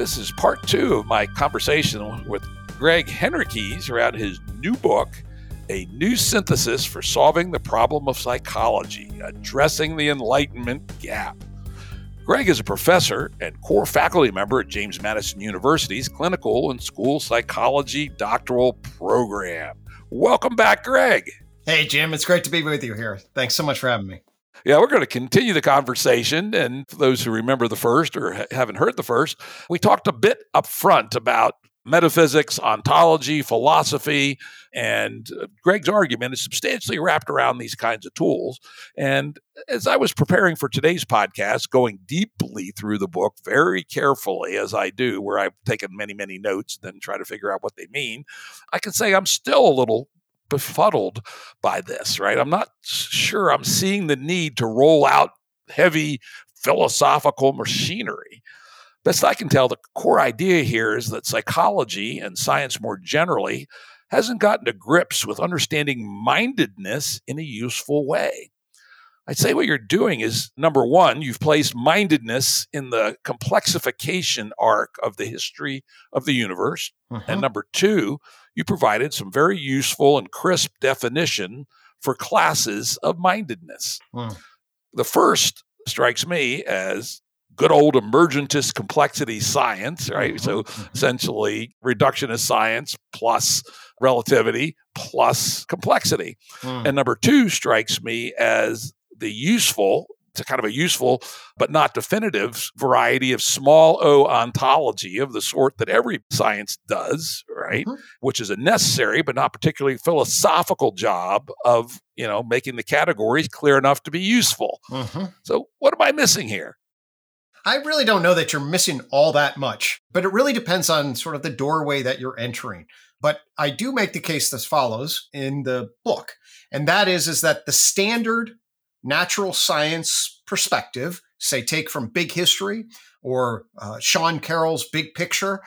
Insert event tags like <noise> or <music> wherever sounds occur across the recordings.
This is part two of my conversation with Gregg Henriques around his new book, A New Synthesis for Solving the Problem of Psychology Addressing the Enlightenment Gap. Gregg is a professor and core faculty member at James Madison University's Clinical and School Psychology Doctoral Program. Welcome back, Gregg. Hey, Jim. It's great to be with you here. Thanks so much for having me. Yeah, we're going to continue the conversation. And for those who remember the first or ha- haven't heard the first, we talked a bit up front about metaphysics, ontology, philosophy, and uh, Gregg's argument is substantially wrapped around these kinds of tools. And as I was preparing for today's podcast, going deeply through the book very carefully, as I do, where I've taken many, many notes, then try to figure out what they mean, I can say I'm still a little befuddled by this, right? I'm not sure I'm seeing the need to roll out heavy philosophical machinery. Best I can tell, the core idea here is that psychology and science more generally hasn't gotten to grips with understanding mindedness in a useful way. I'd say what you're doing is number one, you've placed mindedness in the complexification arc of the history of the universe. Mm-hmm. And number two, you provided some very useful and crisp definition for classes of mindedness. Mm. The first strikes me as good old emergentist complexity science, right? So Mhm. essentially reductionist science plus relativity plus complexity. Mm. And number two strikes me as the useful, it's a kind of a useful but not definitive variety of small o ontology of the sort that every science does, right? Mhm. Which is a necessary but not particularly philosophical job of, you know, making the categories clear enough to be useful. Mhm. So what am I missing here? I really don't know that you're missing all that much, but it really depends on sort of the doorway that you're entering. But I do make the case as follows in the book, and that is is that the standard natural science perspective, say take from big history or uh, Sean Carroll's big picture,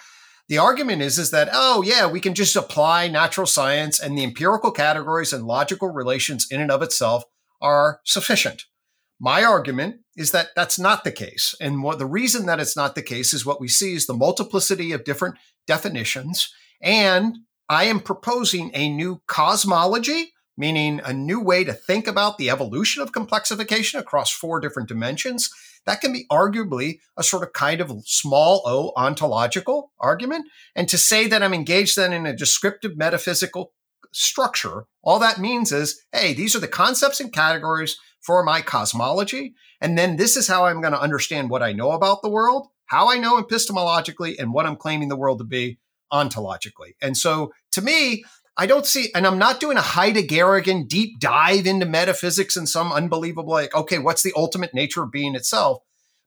the argument is is that oh yeah, we can just apply natural science and the empirical categories and logical relations in and of itself are sufficient. My argument is that that's not the case. And what the reason that it's not the case is what we see is the multiplicity of different definitions. And I am proposing a new cosmology, meaning a new way to think about the evolution of complexification across four different dimensions. That can be arguably a sort of kind of small o ontological argument. And to say that I'm engaged then in a descriptive metaphysical structure, all that means is, hey, these are the concepts and categories for my cosmology. And then this is how I'm going to understand what I know about the world, how I know epistemologically, and what I'm claiming the world to be ontologically. And so to me, I don't see, and I'm not doing a Heideggerian deep dive into metaphysics and some unbelievable, like, okay, what's the ultimate nature of being itself?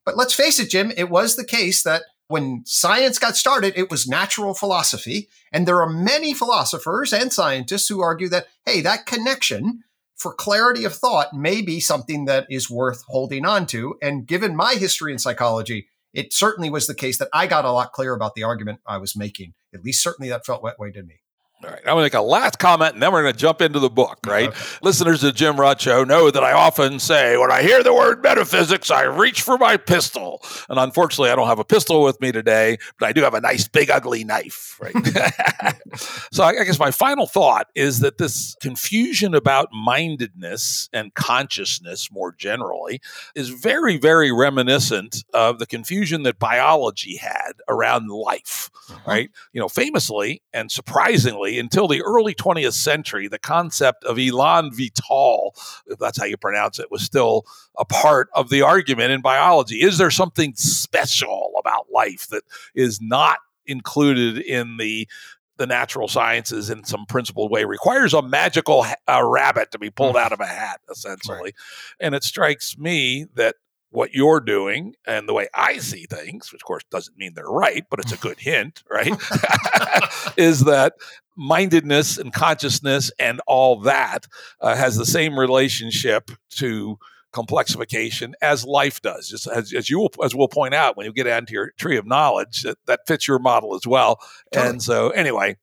But let's face it, Jim, it was the case that when science got started, it was natural philosophy. And there are many philosophers and scientists who argue that, hey, that connection for clarity of thought may be something that is worth holding on to. And given my history in psychology, it certainly was the case that I got a lot clearer about the argument I was making. At least, certainly, that felt that way to me. All right, I'm going to make a last comment and then we're going to jump into the book, right? Listeners to Jim Rutt Show know that I often say, when I hear the word metaphysics, I reach for my pistol. And unfortunately, I don't have a pistol with me today, but I do have a nice, big, ugly knife, right? <laughs> <laughs> so I I guess my final thought is that this confusion about mindedness and consciousness more generally is very, very reminiscent of the confusion that biology had around life uh-huh. right? You know, famously and surprisingly, until the early 20th century, the concept of elan vital, if that's how you pronounce it, was still a part of the argument in biology. Is there something special about life that is not included in the the natural sciences in some principled way requires a magical ha- uh, rabbit to be pulled out of a hat essentially and it strikes me that what you're doing and the way I see things, which of course doesn't mean they're right, but it's a good hint, right? <laughs> is that mindedness and consciousness and all that uh, has the same relationship to complexification as life does. Just as, as you will, as we'll point out when you get into your tree of knowledge, that, that fits your model as well. Totally. And so, anyway,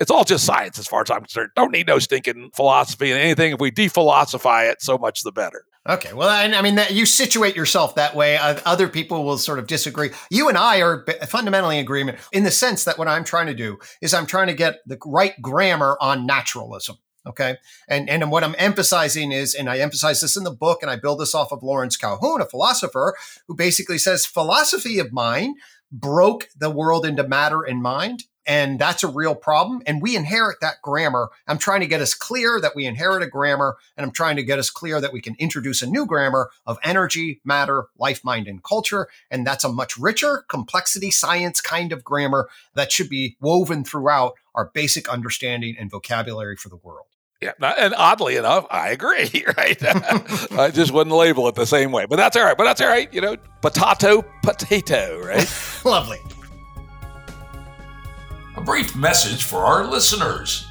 it's all just science as far as I'm concerned. Don't need no stinking philosophy and anything. If we dephilosophize it, so much the better. Okay, well, I, I mean, that, you situate yourself that way. Uh, other people will sort of disagree. You and I are fundamentally in agreement in the sense that what I'm trying to do is I'm trying to get the right grammar on naturalism. Okay. And, and what I'm emphasizing is, and I emphasize this in the book, and I build this off of Lawrence Cahoone, a philosopher who basically says philosophy of mind broke the world into matter and mind. And that's a real problem. And we inherit that grammar. I'm trying to get us clear that we inherit a grammar, and I'm trying to get us clear that we can introduce a new grammar of energy, matter, life, mind, and culture. And that's a much richer complexity science kind of grammar that should be woven throughout our basic understanding and vocabulary for the world. Yeah, and oddly enough, I agree. <laughs> Right, <laughs> I just wouldn't label it the same way, but that's all right. But that's all right. You know, potato, potato. Right. <laughs> Lovely. A brief message for our listeners.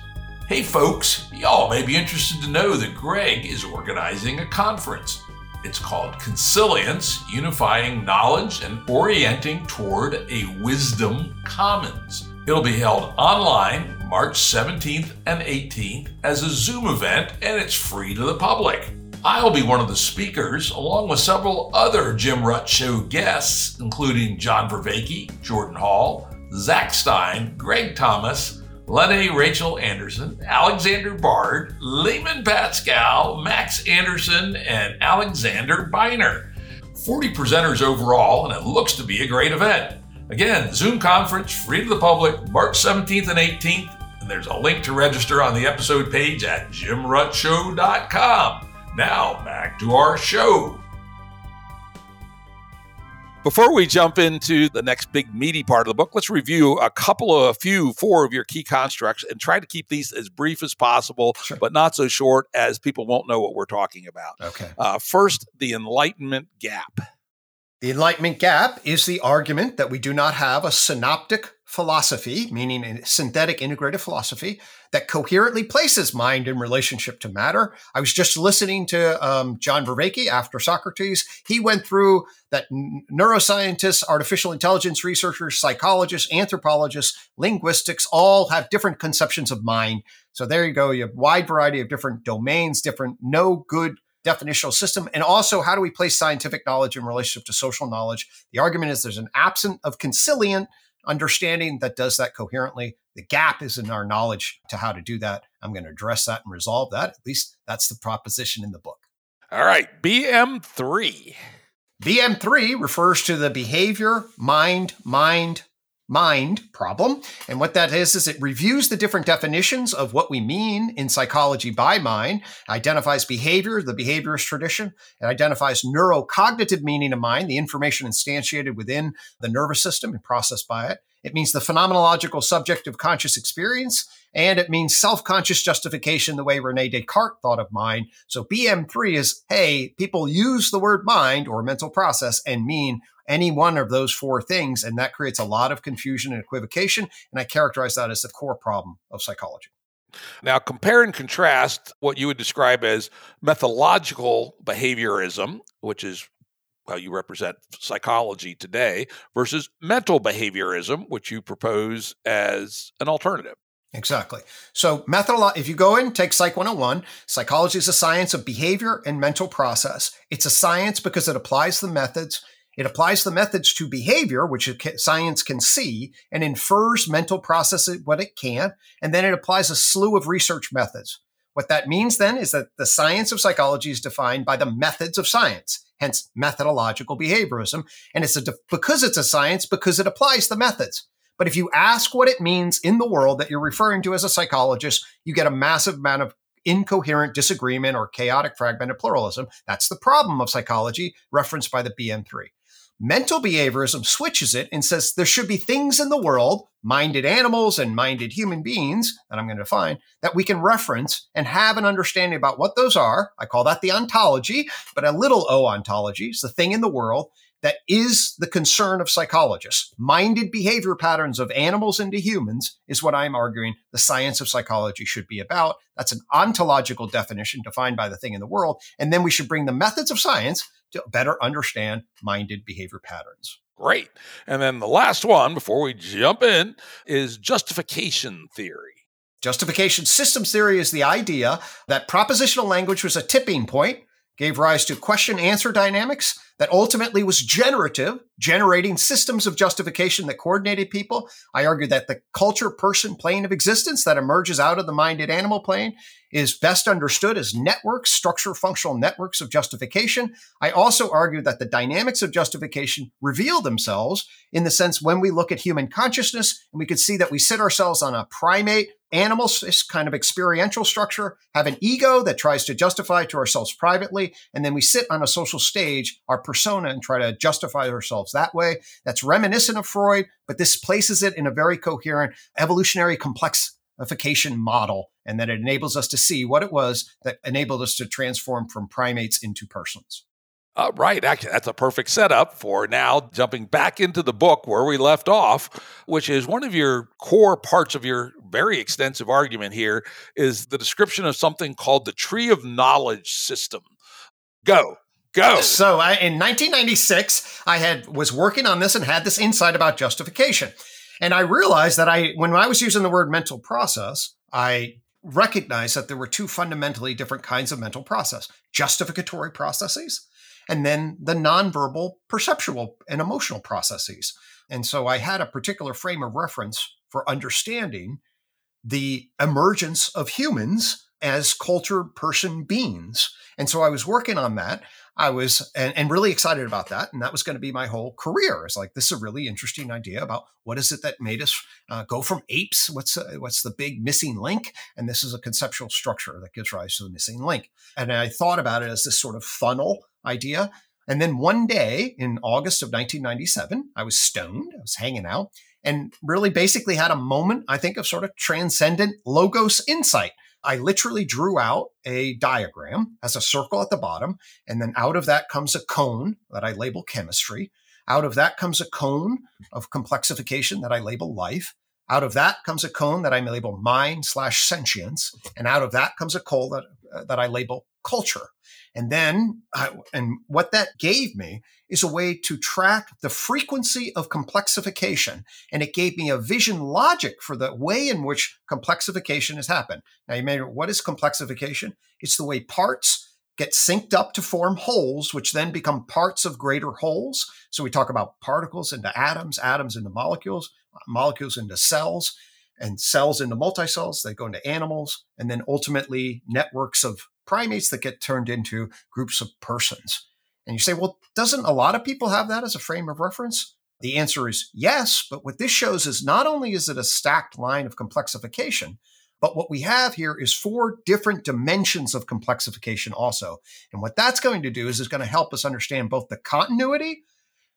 Hey, folks, y'all may be interested to know that Gregg is organizing a conference. It's called Consilience Unifying Knowledge and Orienting Toward a Wisdom Commons. It'll be held online March 17th and 18th as a Zoom event, and it's free to the public. I'll be one of the speakers, along with several other Jim Rutt Show guests, including John Vervaeke, Jordan Hall, Zach Stein, Greg Thomas, Lene Rachel Andersen, Alexander Bard, Layman Pascal, Max Anderson, and Alexander Beiner. 40 presenters overall, and it looks to be a great event. Again, Zoom conference, free to the public, March 17th and 18th, and there's a link to register on the episode page at jimruttshow.com. Now, back to our show. Before we jump into the next big meaty part of the book, let's review a couple of a few, four of your key constructs and try to keep these as brief as possible, sure. but not so short as people won't know what we're talking about. Okay. Uh, first, the Enlightenment gap. The Enlightenment gap is the argument that we do not have a synoptic philosophy, meaning a synthetic integrated philosophy that coherently places mind in relationship to matter. I was just listening to um, John Vervaeke after Socrates. He went through that neuroscientists, artificial intelligence researchers, psychologists, anthropologists, linguistics all have different conceptions of mind. So there you go. You have a wide variety of different domains, different no good definitional system, and also how do we place scientific knowledge in relationship to social knowledge? The argument is there's an absence of consilient understanding that does that coherently. The gap is in our knowledge to how to do that. I'm going to address that and resolve that. At least that's the proposition in the book. All right, BM3. BM3 refers to the behavior, mind, mind, mind problem. And what that is, is it reviews the different definitions of what we mean in psychology by mind, identifies behavior, the behaviorist tradition, it identifies neurocognitive meaning of mind, the information instantiated within the nervous system and processed by it. It means the phenomenological subject of conscious experience, and it means self conscious justification, the way Rene Descartes thought of mind. So BM3 is hey, people use the word mind or mental process and mean any one of those four things. And that creates a lot of confusion and equivocation. And I characterize that as the core problem of psychology. Now, compare and contrast what you would describe as methodological behaviorism, which is how you represent psychology today, versus mental behaviorism, which you propose as an alternative. Exactly. So, methodolo- if you go in, take Psych 101, psychology is a science of behavior and mental process. It's a science because it applies the methods it applies the methods to behavior, which science can see, and infers mental processes what it can, and then it applies a slew of research methods. What that means then is that the science of psychology is defined by the methods of science, hence methodological behaviorism. And it's a because it's a science because it applies the methods. But if you ask what it means in the world that you're referring to as a psychologist, you get a massive amount of incoherent disagreement or chaotic fragmented pluralism. That's the problem of psychology referenced by the BM3. Mental behaviorism switches it and says there should be things in the world, minded animals and minded human beings that I'm going to define, that we can reference and have an understanding about what those are. I call that the ontology, but a little o ontology is the thing in the world that is the concern of psychologists. Minded behavior patterns of animals into humans is what I'm arguing the science of psychology should be about. That's an ontological definition defined by the thing in the world. And then we should bring the methods of science to better understand minded behavior patterns. Great. And then the last one before we jump in is justification theory. Justification systems theory is the idea that propositional language was a tipping point, gave rise to question answer dynamics, that ultimately was generative, generating systems of justification that coordinated people. I argue that the culture person plane of existence that emerges out of the minded animal plane is best understood as networks, structure functional networks of justification. I also argue that the dynamics of justification reveal themselves in the sense when we look at human consciousness and we could see that we sit ourselves on a primate animal kind of experiential structure, have an ego that tries to justify to ourselves privately, and then we sit on a social stage, our persona, and try to justify ourselves that way. That's reminiscent of Freud, but this places it in a very coherent evolutionary complexification model, and that it enables us to see what it was that enabled us to transform from primates into persons. Uh, right. Actually, that's a perfect setup for now jumping back into the book where we left off, which is one of your core parts of your very extensive argument here is the description of something called the tree of knowledge system. Go. Go. So I, in 1996, I had was working on this and had this insight about justification. And I realized that I, when I was using the word mental process, I recognized that there were two fundamentally different kinds of mental process justificatory processes and then the nonverbal perceptual and emotional processes. And so I had a particular frame of reference for understanding the emergence of humans as cultured person beings. And so I was working on that. I was and, and, really excited about that, and that was going to be my whole career. It's like this is a really interesting idea about what is it that made us uh, go from apes? What's uh, what's the big missing link? And this is a conceptual structure that gives rise to the missing link. And I thought about it as this sort of funnel idea. And then one day in August of 1997, I was stoned. I was hanging out, and really basically had a moment, I think, of sort of transcendent logos insight. I literally drew out a diagram as a circle at the bottom, and then out of that comes a cone that I label chemistry. Out of that comes a cone of complexification that I label life. Out of that comes a cone that I label mind slash sentience, and out of that comes a cone that, uh, that I label culture. And then, I, and what that gave me is a way to track the frequency of complexification. And it gave me a vision logic for the way in which complexification has happened. Now, you may know what is complexification? It's the way parts get synced up to form wholes, which then become parts of greater wholes. So we talk about particles into atoms, atoms into molecules, molecules into cells, and cells into multicells. They go into animals, and then ultimately networks of primates that get turned into groups of persons. And you say, well, doesn't a lot of people have that as a frame of reference? The answer is yes, but what this shows is not only is it a stacked line of complexification, but what we have here is four different dimensions of complexification also. And what that's going to do is it's going to help us understand both the continuity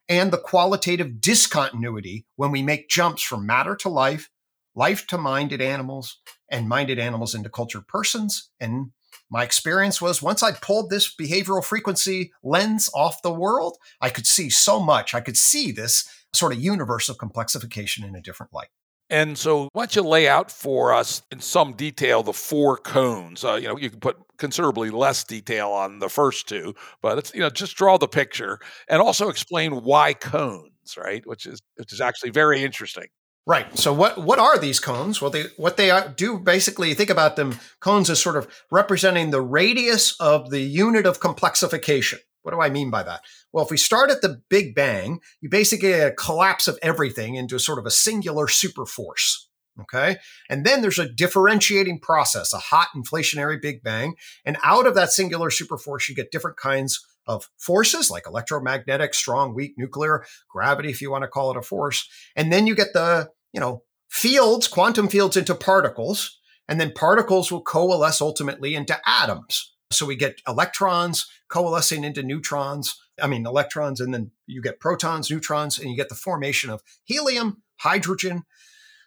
and the qualitative discontinuity when we make jumps from matter to life, life to minded animals, and minded animals into cultured persons, and my experience was once I pulled this behavioral frequency lens off the world, I could see so much. I could see this sort of universe of complexification in a different light. And so, why don't you lay out for us in some detail the four cones? Uh, you know, you can put considerably less detail on the first two, but it's you know just draw the picture and also explain why cones, right? Which is which is actually very interesting. Right. So what what are these cones? Well, they what they do basically think about them cones as sort of representing the radius of the unit of complexification. What do I mean by that? Well, if we start at the Big Bang, you basically get a collapse of everything into sort of a singular superforce. Okay. And then there's a differentiating process, a hot inflationary Big Bang. And out of that singular superforce, you get different kinds of forces like electromagnetic, strong, weak, nuclear, gravity, if you want to call it a force. And then you get the you know, fields, quantum fields into particles, and then particles will coalesce ultimately into atoms. So we get electrons coalescing into neutrons. I mean, electrons, and then you get protons, neutrons, and you get the formation of helium, hydrogen.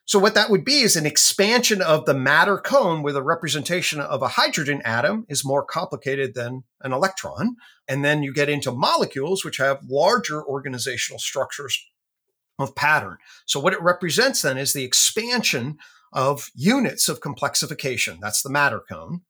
So what that would be is an expansion of the matter cone where the representation of a hydrogen atom is more complicated than an electron. And then you get into molecules, which have larger organizational structures of pattern. So what it represents then is the expansion of units of complexification. That's the matter cone.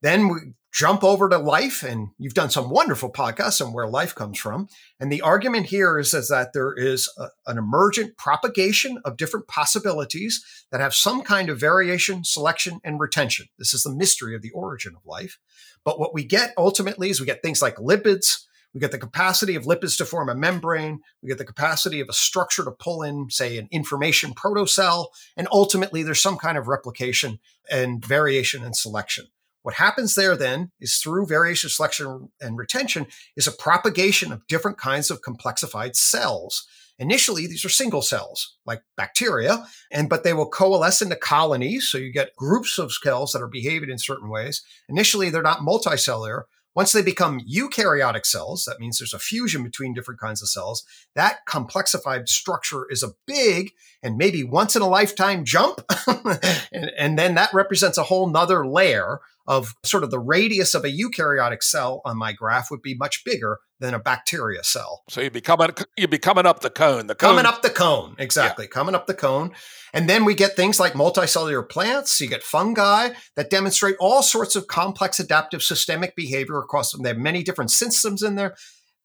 Then we jump over to life, and you've done some wonderful podcasts on where life comes from. And the argument here is, is that there is a, an emergent propagation of different possibilities that have some kind of variation, selection, and retention. This is the mystery of the origin of life. But what we get ultimately is we get things like lipids, we get the capacity of lipids to form a membrane. We get the capacity of a structure to pull in, say, an information protocell. And ultimately, there's some kind of replication and variation and selection. What happens there then is through variation, selection, and retention is a propagation of different kinds of complexified cells. Initially, these are single cells, like bacteria, and but they will coalesce into colonies. So you get groups of cells that are behaving in certain ways. Initially, they're not multicellular, once they become eukaryotic cells, that means there's a fusion between different kinds of cells. That complexified structure is a big and maybe once in a lifetime jump. <laughs> and, and, then that represents a whole nother layer of sort of the radius of a eukaryotic cell on my graph would be much bigger than a bacteria cell. So you'd be coming, you'd be coming up the cone. The cone. Coming up the cone, exactly. Yeah. Coming up the cone. And then we get things like multicellular plants. You get fungi that demonstrate all sorts of complex adaptive systemic behavior across them. They have many different systems in there.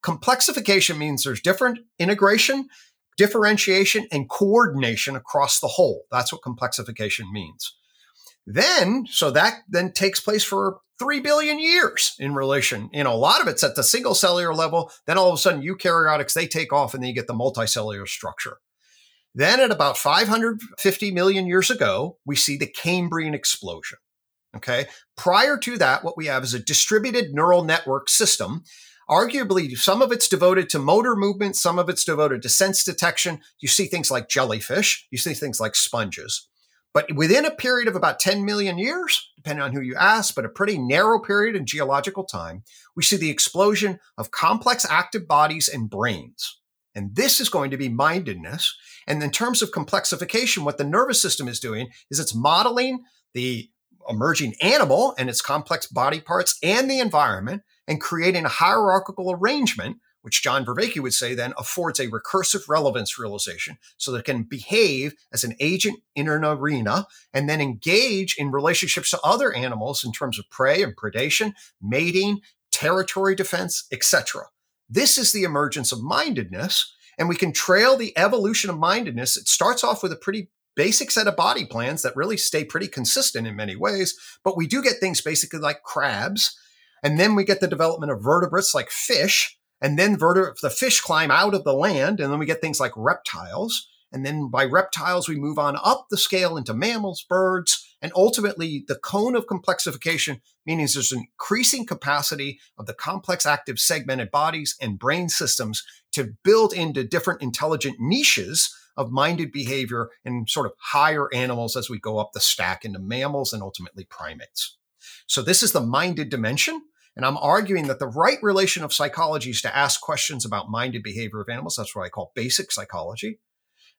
Complexification means there's different integration, differentiation, and coordination across the whole. That's what complexification means. Then, so that then takes place for 3 billion years in relation. You know, a lot of it's at the single cellular level. Then all of a sudden, eukaryotics, they take off and then you get the multicellular structure. Then at about 550 million years ago, we see the Cambrian explosion. Okay. Prior to that, what we have is a distributed neural network system. Arguably, some of it's devoted to motor movement, some of it's devoted to sense detection. You see things like jellyfish, you see things like sponges. But within a period of about 10 million years, depending on who you ask, but a pretty narrow period in geological time, we see the explosion of complex active bodies and brains. And this is going to be mindedness. And in terms of complexification, what the nervous system is doing is it's modeling the emerging animal and its complex body parts and the environment and creating a hierarchical arrangement which John Vervaeke would say then affords a recursive relevance realization so that it can behave as an agent in an arena and then engage in relationships to other animals in terms of prey and predation, mating, territory defense, etc. This is the emergence of mindedness, and we can trail the evolution of mindedness. It starts off with a pretty basic set of body plans that really stay pretty consistent in many ways, but we do get things basically like crabs. And then we get the development of vertebrates like fish, and then vertebra- the fish climb out of the land, and then we get things like reptiles. And then by reptiles, we move on up the scale into mammals, birds, and ultimately the cone of complexification, meaning there's an increasing capacity of the complex active segmented bodies and brain systems to build into different intelligent niches of minded behavior in sort of higher animals as we go up the stack into mammals and ultimately primates. So this is the minded dimension. And I'm arguing that the right relation of psychology is to ask questions about minded behavior of animals. That's what I call basic psychology.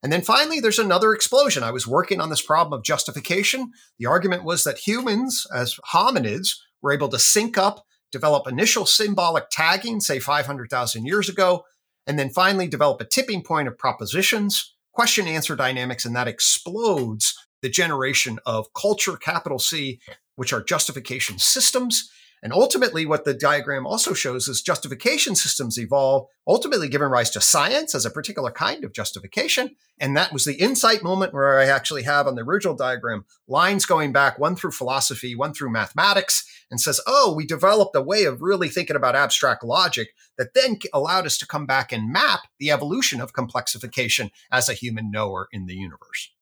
And then finally, there's another explosion. I was working on this problem of justification. The argument was that humans, as hominids, were able to sync up, develop initial symbolic tagging, say 500,000 years ago, and then finally develop a tipping point of propositions, question answer dynamics, and that explodes the generation of culture, capital C, which are justification systems. And ultimately, what the diagram also shows is justification systems evolve, ultimately giving rise to science as a particular kind of justification. And that was the insight moment where I actually have on the original diagram lines going back one through philosophy, one through mathematics, and says, oh, we developed a way of really thinking about abstract logic that then allowed us to come back and map the evolution of complexification as a human knower in the universe.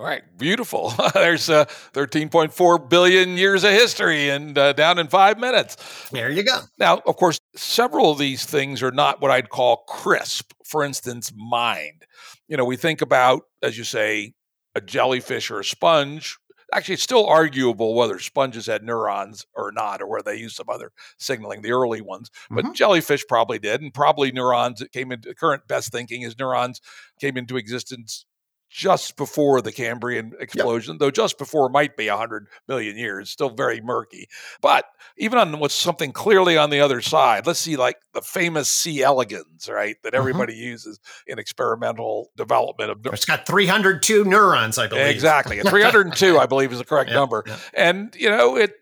All right, beautiful. <laughs> There's uh, 13.4 billion years of history and uh, down in five minutes. There you go. Now, of course, several of these things are not what I'd call crisp. For instance, mind. You know, we think about, as you say, a jellyfish or a sponge Actually, it's still arguable whether sponges had neurons or not, or whether they used some other signaling, the early ones. But mm-hmm. jellyfish probably did, and probably neurons that came into current best thinking is neurons came into existence just before the Cambrian explosion, yep. though just before might be 100 million years, still very murky. But even on what's something clearly on the other side, let's see like the famous C. elegans, right, that mm-hmm. everybody mm-hmm. uses in experimental development of It's got 302 neurons, I believe. Exactly. <laughs> 302, I believe, is the correct yep. number. Yep. And, you know, it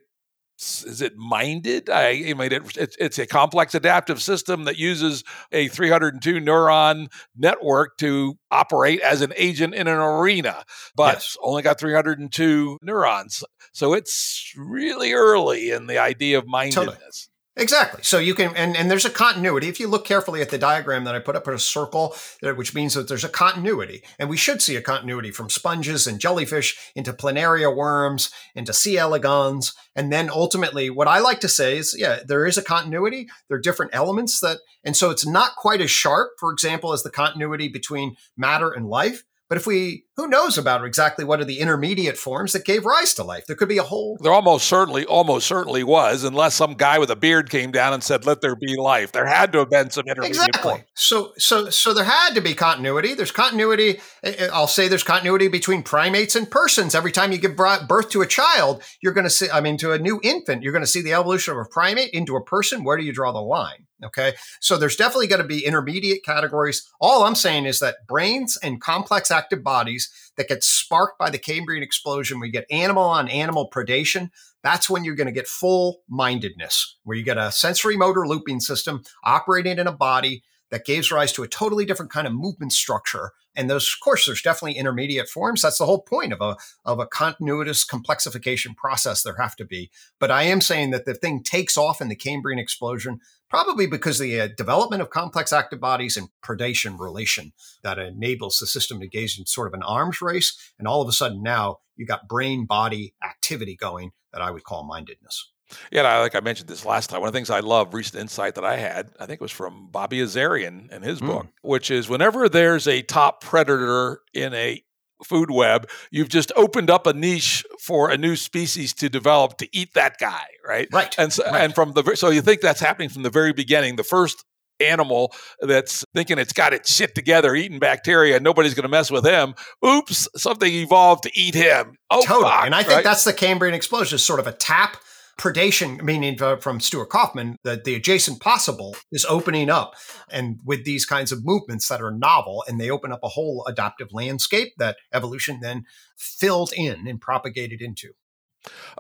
is it minded? I, I mean, it, it, it's a complex adaptive system that uses a 302 neuron network to operate as an agent in an arena, but yes. only got 302 neurons. So it's really early in the idea of mindedness. Totally. Exactly. So you can, and, and there's a continuity. If you look carefully at the diagram that I put up in a circle, which means that there's a continuity, and we should see a continuity from sponges and jellyfish into planaria worms, into C. elegans, and then ultimately, what I like to say is, yeah, there is a continuity. There are different elements that, and so it's not quite as sharp, for example, as the continuity between matter and life. But if we, who knows about exactly what are the intermediate forms that gave rise to life? There could be a whole. There almost certainly, almost certainly was, unless some guy with a beard came down and said, "Let there be life." There had to have been some intermediate exactly. Form. So, so, so there had to be continuity. There's continuity. Eh, eh, I'll say there's continuity between primates and persons. Every time you give birth to a child, you're going to see. I mean, to a new infant, you're going to see the evolution of a primate into a person. Where do you draw the line? Okay. So there's definitely going to be intermediate categories. All I'm saying is that brains and complex active bodies that get sparked by the Cambrian explosion, we get animal on animal predation. That's when you're going to get full mindedness, where you get a sensory motor looping system operating in a body that gives rise to a totally different kind of movement structure. And those, of course, there's definitely intermediate forms. That's the whole point of a of a continuous complexification process. There have to be. But I am saying that the thing takes off in the Cambrian explosion probably because the uh, development of complex active bodies and predation relation that enables the system to engage in sort of an arms race. And all of a sudden now you've got brain body activity going that I would call mindedness. Yeah, I, like I mentioned this last time, one of the things I love, recent insight that I had, I think it was from Bobby Azarian in his mm. book, which is whenever there's a top predator in a food web, you've just opened up a niche for a new species to develop to eat that guy, right? Right. And so, right. and from the so you think that's happening from the very beginning. The first animal that's thinking it's got its shit together, eating bacteria, nobody's going to mess with him. Oops, something evolved to eat him. Oh, totally. Fuck, and I think right? that's the Cambrian explosion, is sort of a tap predation, meaning from Stuart Kauffman, that the adjacent possible is opening up. And with these kinds of movements that are novel, and they open up a whole adaptive landscape that evolution then filled in and propagated into.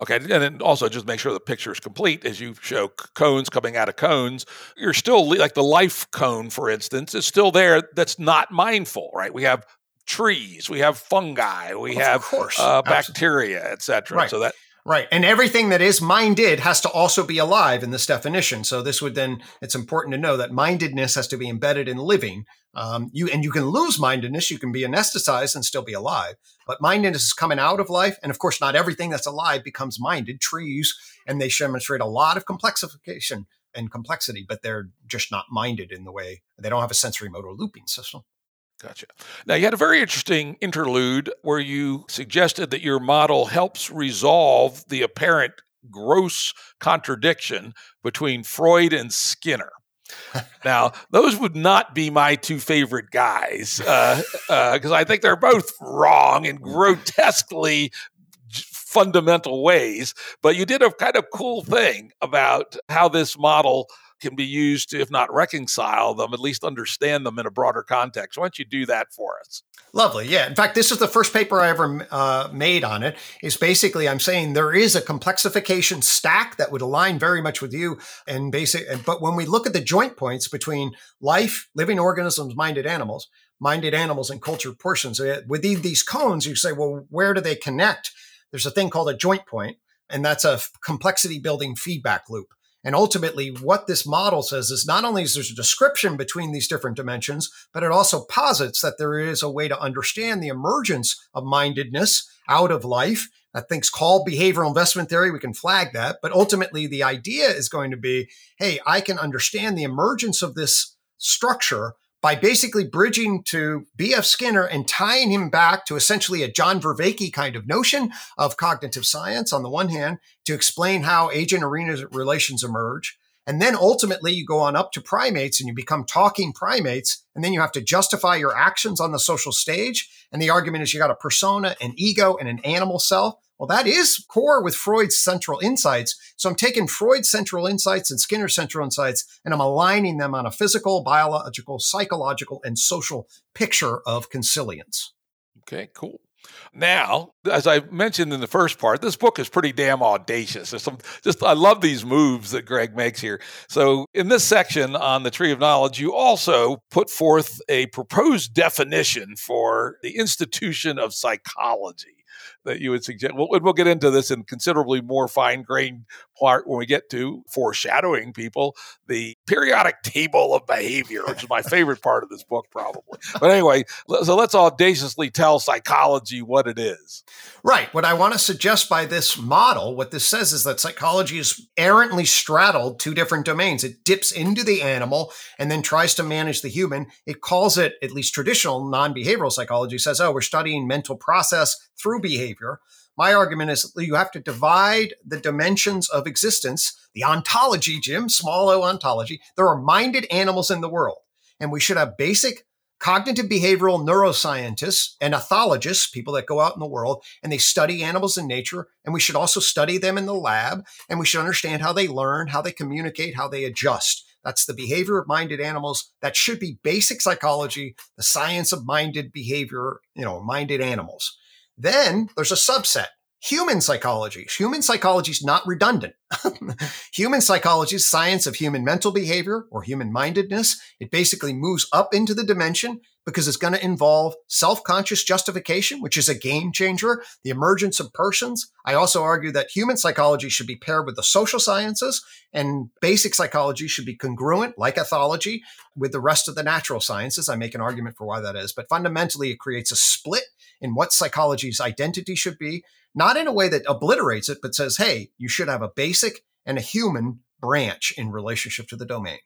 Okay, and then also just make sure the picture is complete as you show cones coming out of cones. You're still like the life cone, for instance, is still there. That's not mindful, right? We have trees, we have fungi, we of have uh, bacteria, etc. Right. So that Right. And everything that is minded has to also be alive in this definition. So this would then, it's important to know that mindedness has to be embedded in living. Um, you and you can lose mindedness. You can be anesthetized and still be alive. But mindedness is coming out of life. And of course, not everything that's alive becomes minded. Trees, and they demonstrate a lot of complexification and complexity, but they're just not minded in the way they don't have a sensory motor looping system. Gotcha. Now, you had a very interesting interlude where you suggested that your model helps resolve the apparent gross contradiction between Freud and Skinner. now, those would not be my two favorite guys because uh, uh, I think they're both wrong in grotesquely fundamental ways. But you did a kind of cool thing about how this model can be used to, if not reconcile them, at least understand them in a broader context. Why don't you do that for us? Lovely. Yeah. In fact, this is the first paper I ever uh, made on it. Is basically I'm saying there is a complexification stack that would align very much with you. And basic, but when we look at the joint points between life, living organisms, minded animals, minded animals, and cultured portions, uh, within these cones, you say, well, where do they connect? There's a thing called a joint point, and that's a complexity building feedback loop. And ultimately, what this model says is not only is there a description between these different dimensions, but it also posits that there is a way to understand the emergence of mindedness out of life. That thing's called behavioral investment theory. We can flag that. But ultimately, the idea is going to be hey, I can understand the emergence of this structure by basically bridging to B.F. Skinner and tying him back to essentially a John Vervaeke kind of notion of cognitive science on the one hand to explain how agent arena relations emerge. And then ultimately you go on up to primates and you become talking primates. And then you have to justify your actions on the social stage. And the argument is you got a persona, an ego, and an animal self. Well, that is core with Freud's central insights. So I'm taking Freud's central insights and Skinner's central insights, and I'm aligning them on a physical, biological, psychological, and social picture of consilience. Okay, cool. Now, as I mentioned in the first part, this book is pretty damn audacious. There's some just I love these moves that Gregg makes here. So, in this section on the Tree of Knowledge, you also put forth a proposed definition for the institution of psychology that you would suggest. We'll, we'll get into this in considerably more fine grained part when we get to foreshadowing people the periodic table of behavior, which is my favorite part of this book, probably. But anyway, so let's audaciously tell psychology what it is. Right. What I want to suggest by this model, what this says is that psychology is errantly straddled two different domains. It dips into the animal and then tries to manage the human. It calls it, at least traditional non behavioral psychology, says, oh, we're studying mental process through behavior. My argument is you have to divide the dimensions of existence, the ontology, Jim, small o ontology. There are minded animals in the world, and we should have basic cognitive behavioral neuroscientists and ethologists, people that go out in the world and they study animals in nature. And we should also study them in the lab, and we should understand how they learn, how they communicate, how they adjust. That's the behavior of minded animals. That should be basic psychology, the science of minded behavior, you know, minded animals. Then there's a subset human psychology. Human psychology is not redundant. <laughs> human psychology is science of human mental behavior or human mindedness. It basically moves up into the dimension because it's going to involve self-conscious justification, which is a game changer, the emergence of persons. I also argue that human psychology should be paired with the social sciences and basic psychology should be congruent, like ethology, with the rest of the natural sciences. I make an argument for why that is, but fundamentally it creates a split in what psychology's identity should be, not in a way that obliterates it, but says, hey, you should have a basic and a human branch in relationship to the domain.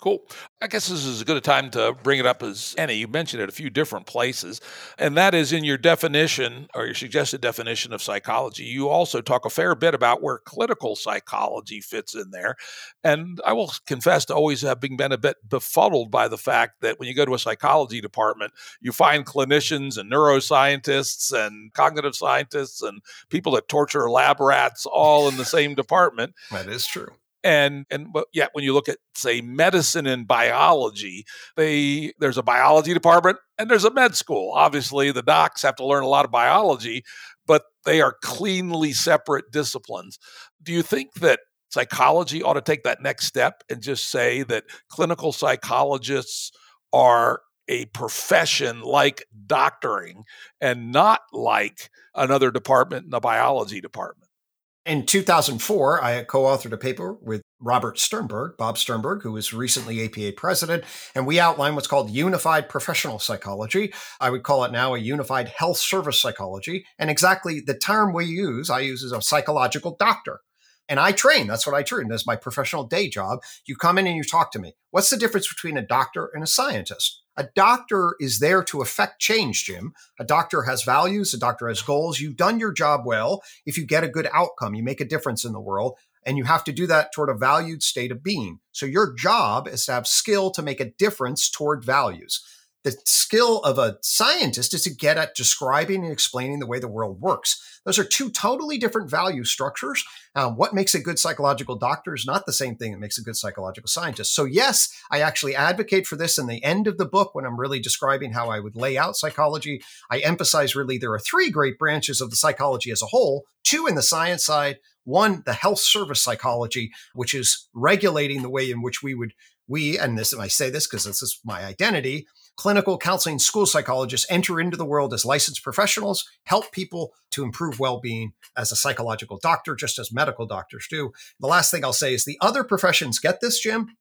Cool. I guess this is as good a time to bring it up as any. You mentioned it a few different places, and that is in your definition or your suggested definition of psychology. You also talk a fair bit about where clinical psychology fits in there. And I will confess to always having been a bit befuddled by the fact that when you go to a psychology department, you find clinicians and neuroscientists and cognitive scientists and people that torture lab rats all in the same department. That is true and and but yet when you look at say medicine and biology they there's a biology department and there's a med school. Obviously the docs have to learn a lot of biology but they are cleanly separate disciplines. Do you think that psychology ought to take that next step and just say that clinical psychologists are a profession like doctoring and not like another department in the biology department in 2004, I co authored a paper with Robert Sternberg, Bob Sternberg, who was recently APA president, and we outlined what's called unified professional psychology. I would call it now a unified health service psychology. And exactly the term we use, I use as a psychological doctor. And I train. That's what I train. That's my professional day job. You come in and you talk to me. What's the difference between a doctor and a scientist? A doctor is there to affect change, Jim. A doctor has values, a doctor has goals. You've done your job well. If you get a good outcome, you make a difference in the world. And you have to do that toward a valued state of being. So your job is to have skill to make a difference toward values. The skill of a scientist is to get at describing and explaining the way the world works. Those are two totally different value structures. Um, what makes a good psychological doctor is not the same thing that makes a good psychological scientist. So, yes, I actually advocate for this in the end of the book when I'm really describing how I would lay out psychology. I emphasize really there are three great branches of the psychology as a whole two in the science side, one, the health service psychology, which is regulating the way in which we would we, and this, and I say this because this is my identity, clinical counseling school psychologists enter into the world as licensed professionals, help people to improve well being as a psychological doctor, just as medical doctors do. The last thing I'll say is the other professions get this, Jim.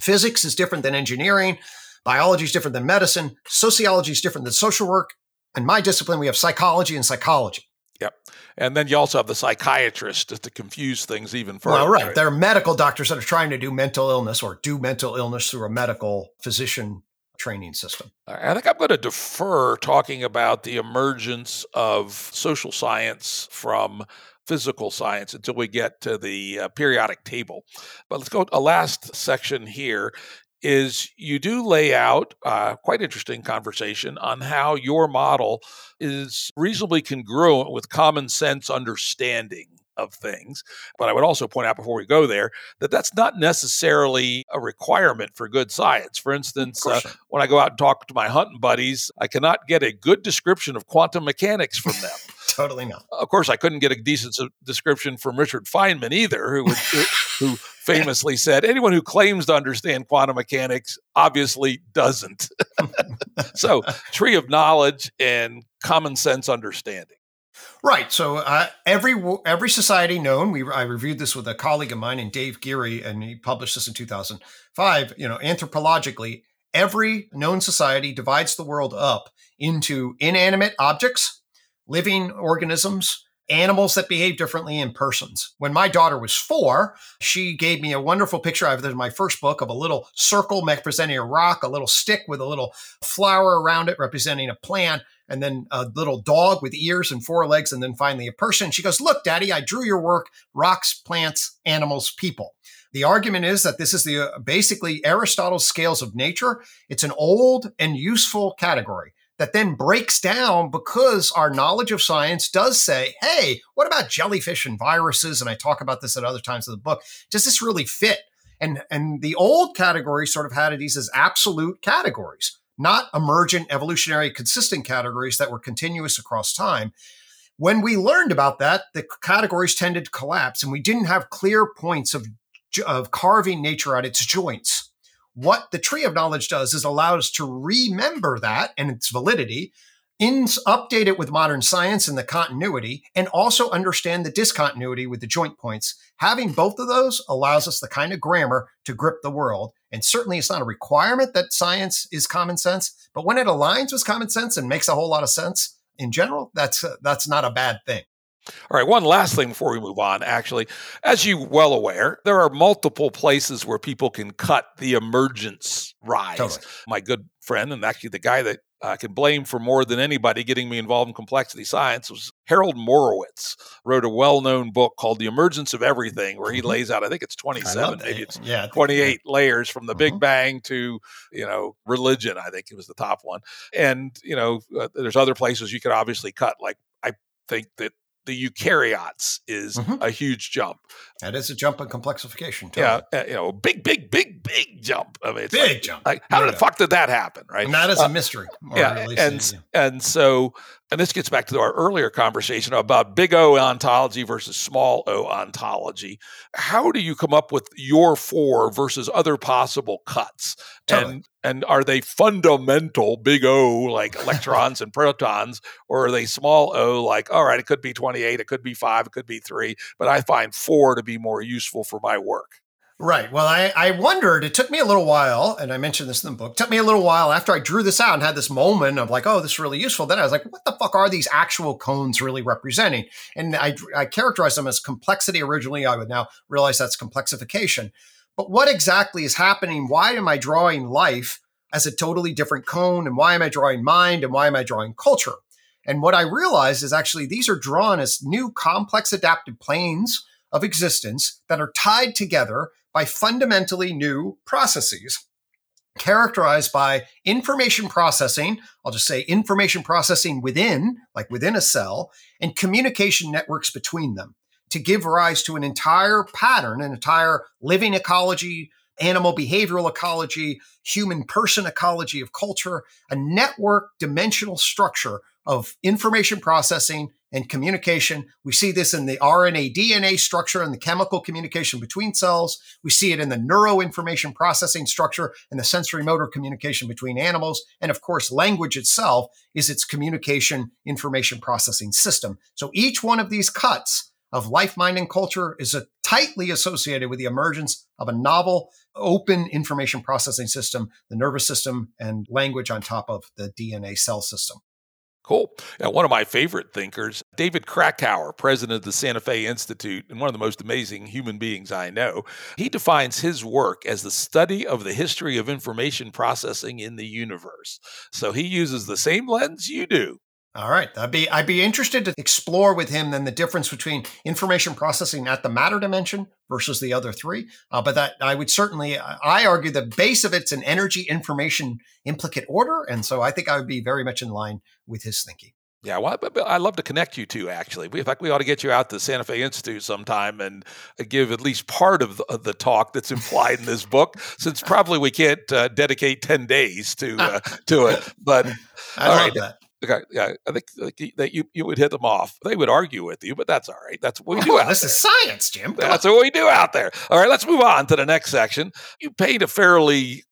Physics is different than engineering, biology is different than medicine, sociology is different than social work. In my discipline, we have psychology and psychology. Yep. And then you also have the psychiatrist to confuse things even further. Well, right. right. There are medical doctors that are trying to do mental illness or do mental illness through a medical physician training system. I think I'm going to defer talking about the emergence of social science from physical science until we get to the uh, periodic table. But let's go a last section here is you do lay out uh, quite interesting conversation on how your model is reasonably congruent with common sense understanding of things. But I would also point out before we go there that that's not necessarily a requirement for good science. For instance, uh, when I go out and talk to my hunting buddies, I cannot get a good description of quantum mechanics from them. <laughs> totally not. Of course, I couldn't get a decent description from Richard Feynman either, who would, who famously said, "Anyone who claims to understand quantum mechanics obviously doesn't." <laughs> so, tree of knowledge and common sense understanding. Right. So uh, every every society known, we I reviewed this with a colleague of mine, and Dave Geary, and he published this in 2005. You know, anthropologically, every known society divides the world up into inanimate objects, living organisms, animals that behave differently in persons. When my daughter was four, she gave me a wonderful picture. I have in my first book of a little circle representing a rock, a little stick with a little flower around it representing a plant, and then a little dog with ears and four legs, and then finally a person. She goes, Look, Daddy, I drew your work rocks, plants, animals, people. The argument is that this is the uh, basically Aristotle's scales of nature. It's an old and useful category that then breaks down because our knowledge of science does say, hey, what about jellyfish and viruses? And I talk about this at other times of the book. Does this really fit? And, and the old category sort of had these as absolute categories, not emergent, evolutionary, consistent categories that were continuous across time. When we learned about that, the categories tended to collapse and we didn't have clear points of, of carving nature at its joints what the tree of knowledge does is allow us to remember that and its validity, in, update it with modern science and the continuity, and also understand the discontinuity with the joint points. Having both of those allows us the kind of grammar to grip the world. And certainly it's not a requirement that science is common sense, but when it aligns with common sense and makes a whole lot of sense in general, that's that's not a bad thing. All right, one last thing before we move on. Actually, as you well aware, there are multiple places where people can cut the emergence rise. Totally. My good friend, and actually the guy that I can blame for more than anybody getting me involved in complexity science was Harold Morowitz. Wrote a well-known book called The Emergence of Everything, where he mm-hmm. lays out, I think it's 27, maybe it's yeah, 28 yeah. layers from the mm-hmm. Big Bang to, you know, religion. I think it was the top one. And, you know, uh, there's other places you could obviously cut, like I think that the eukaryotes is mm-hmm. a huge jump. That is a jump in complexification. Totally. Yeah, uh, you know, big, big, big, big jump. I mean, big like, jump. Like, how no, the no. fuck did that happen? Right, and that is uh, a mystery. Yeah, and yeah. and so and this gets back to our earlier conversation about big O ontology versus small O ontology. How do you come up with your four versus other possible cuts? Totally. And and are they fundamental big O like electrons and protons, or are they small O like all right, it could be 28, it could be five, it could be three, but I find four to be more useful for my work. Right. Well, I, I wondered, it took me a little while, and I mentioned this in the book, took me a little while after I drew this out and had this moment of like, oh, this is really useful. Then I was like, what the fuck are these actual cones really representing? And I, I characterized them as complexity originally. I would now realize that's complexification. But what exactly is happening? Why am I drawing life as a totally different cone? And why am I drawing mind? And why am I drawing culture? And what I realized is actually these are drawn as new complex adaptive planes of existence that are tied together by fundamentally new processes characterized by information processing. I'll just say information processing within, like within a cell, and communication networks between them to give rise to an entire pattern, an entire living ecology, animal behavioral ecology, human person ecology of culture, a network dimensional structure of information processing and communication. We see this in the RNA DNA structure and the chemical communication between cells. We see it in the neuroinformation processing structure and the sensory motor communication between animals. And of course, language itself is its communication information processing system. So each one of these cuts of life, mind, and culture is tightly associated with the emergence of a novel, open information processing system, the nervous system, and language on top of the DNA cell system. Cool. Now, one of my favorite thinkers, David Krakauer, president of the Santa Fe Institute and one of the most amazing human beings I know, he defines his work as the study of the history of information processing in the universe. So he uses the same lens you do. All right, I'd be I'd be interested to explore with him then the difference between information processing at the matter dimension versus the other three. Uh, but that I would certainly I argue the base of it's an energy information implicate order, and so I think I would be very much in line with his thinking. Yeah, well, I'd love to connect you two. Actually, in fact, we ought to get you out to the Santa Fe Institute sometime and uh, give at least part of the, of the talk that's implied in this book. Since probably we can't uh, dedicate ten days to uh, to it, but I love right. that. Okay, yeah, I think that you, you would hit them off. They would argue with you, but that's all right. That's what we do. Oh, this there. is science, Jim. Come that's on. what we do out there. All right, let's move on to the next section. You paint a fairly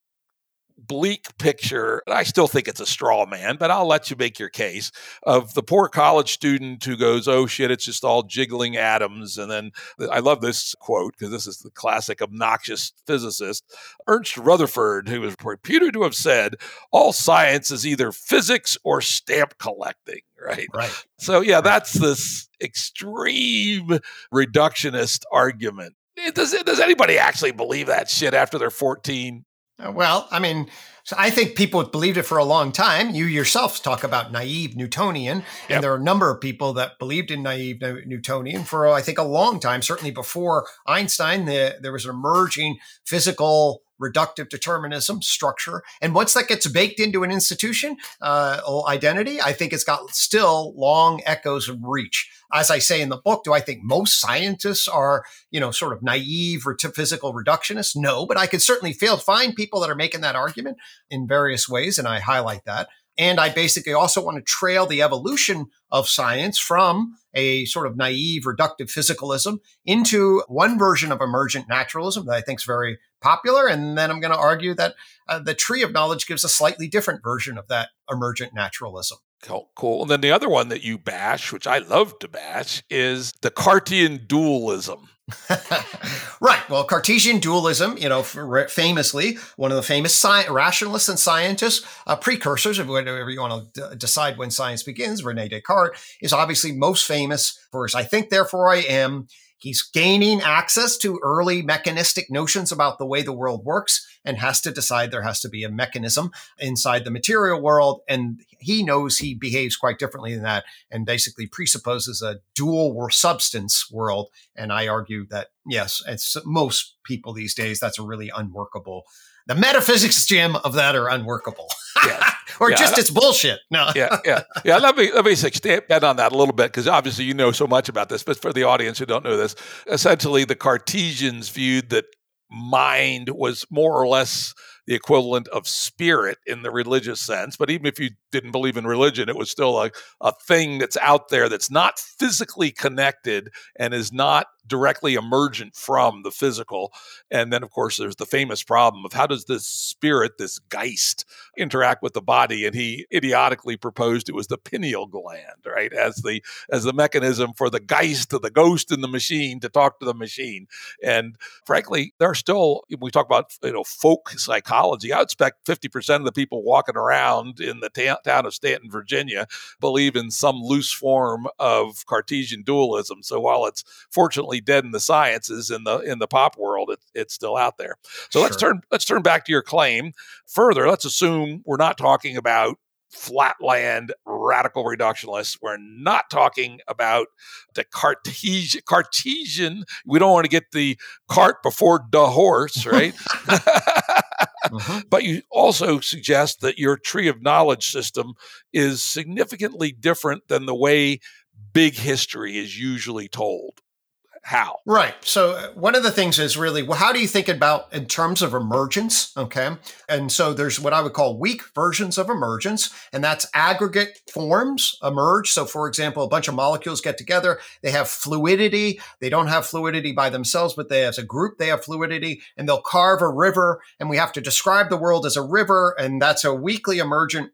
bleak picture. I still think it's a straw man, but I'll let you make your case of the poor college student who goes, "Oh shit, it's just all jiggling atoms." And then I love this quote because this is the classic obnoxious physicist Ernest Rutherford, who is reputed to have said, "All science is either physics or stamp collecting." Right. Right. So yeah, that's this extreme reductionist argument. Does, does anybody actually believe that shit after they're 14? Uh, well, I mean, so I think people believed it for a long time. You yourselves talk about naive Newtonian, and yep. there are a number of people that believed in naive Newtonian for, I think, a long time. Certainly before Einstein, the, there was an emerging physical reductive determinism structure. And once that gets baked into an institution uh, identity, I think it's got still long echoes of reach. As I say in the book, do I think most scientists are, you know, sort of naive or to physical reductionists? No, but I could certainly find people that are making that argument in various ways, and I highlight that. And I basically also want to trail the evolution of science from a sort of naive reductive physicalism into one version of emergent naturalism that I think is very popular. And then I'm going to argue that uh, the tree of knowledge gives a slightly different version of that emergent naturalism. Cool, cool. And then the other one that you bash, which I love to bash, is the Cartesian dualism. <laughs> right. Well, Cartesian dualism, you know, famously one of the famous sci- rationalists and scientists, uh, precursors of whatever you want to d- decide when science begins, Rene Descartes, is obviously most famous for his I think, therefore I am. He's gaining access to early mechanistic notions about the way the world works and has to decide there has to be a mechanism inside the material world. And he knows he behaves quite differently than that and basically presupposes a dual substance world. And I argue that, yes, it's most people these days, that's a really unworkable. The metaphysics, Jim, of that are unworkable. Yeah. <laughs> or yeah, just it's bullshit. No. yeah, yeah, yeah. Let me let me expand on that a little bit because obviously you know so much about this, but for the audience who don't know this, essentially the Cartesians viewed that mind was more or less the equivalent of spirit in the religious sense. But even if you didn't believe in religion, it was still a, a thing that's out there that's not physically connected and is not directly emergent from the physical. And then, of course, there's the famous problem of how does this spirit, this Geist, interact with the body? And he idiotically proposed it was the pineal gland, right, as the as the mechanism for the Geist, the ghost in the machine, to talk to the machine. And frankly, there are still we talk about you know folk psychology. I would expect 50% of the people walking around in the ta- town of Staunton, Virginia, believe in some loose form of Cartesian dualism. So while it's fortunately dead in the sciences in the in the pop world, it, it's still out there. So sure. let's turn let's turn back to your claim further. Let's assume we're not talking about flatland radical reductionists. We're not talking about the Cartesian. Cartesian. We don't want to get the cart before the horse, right? mm-hmm. <laughs> But you also suggest that your tree of knowledge system is significantly different than the way big history is usually told how? Right. So uh, one of the things is really well how do you think about in terms of emergence? Okay. And so there's what i would call weak versions of emergence and that's aggregate forms emerge. So for example a bunch of molecules get together they have fluidity. They don't have fluidity by themselves but they as a group they have fluidity and they'll carve a river and we have to describe the world as a river and that's a weakly emergent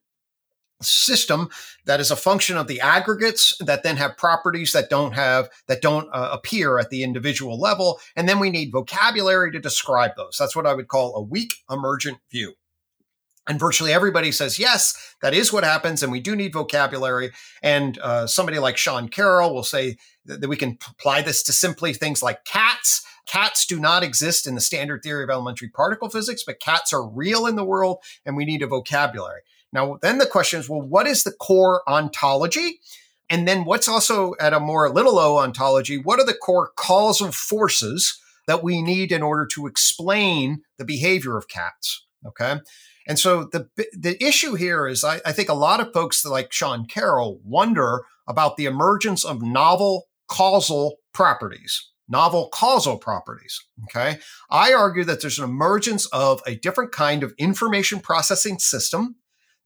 system that is a function of the aggregates that then have properties that don't have that don't uh, appear at the individual level and then we need vocabulary to describe those that's what i would call a weak emergent view And virtually everybody says, yes, that is what happens. And we do need vocabulary. And uh, somebody like Sean Carroll will say that, that we can apply this to simply things like cats. Cats do not exist in the standard theory of elementary particle physics, but cats are real in the world and we need a vocabulary. Now, then the question is, well, what is the core ontology? And then what's also at a more little o ontology? What are the core causal forces that we need in order to explain the behavior of cats? Okay. And so the the issue here is I, I think a lot of folks like Sean Carroll wonder about the emergence of novel causal properties novel causal properties. Okay. I argue that there's an emergence of a different kind of information processing system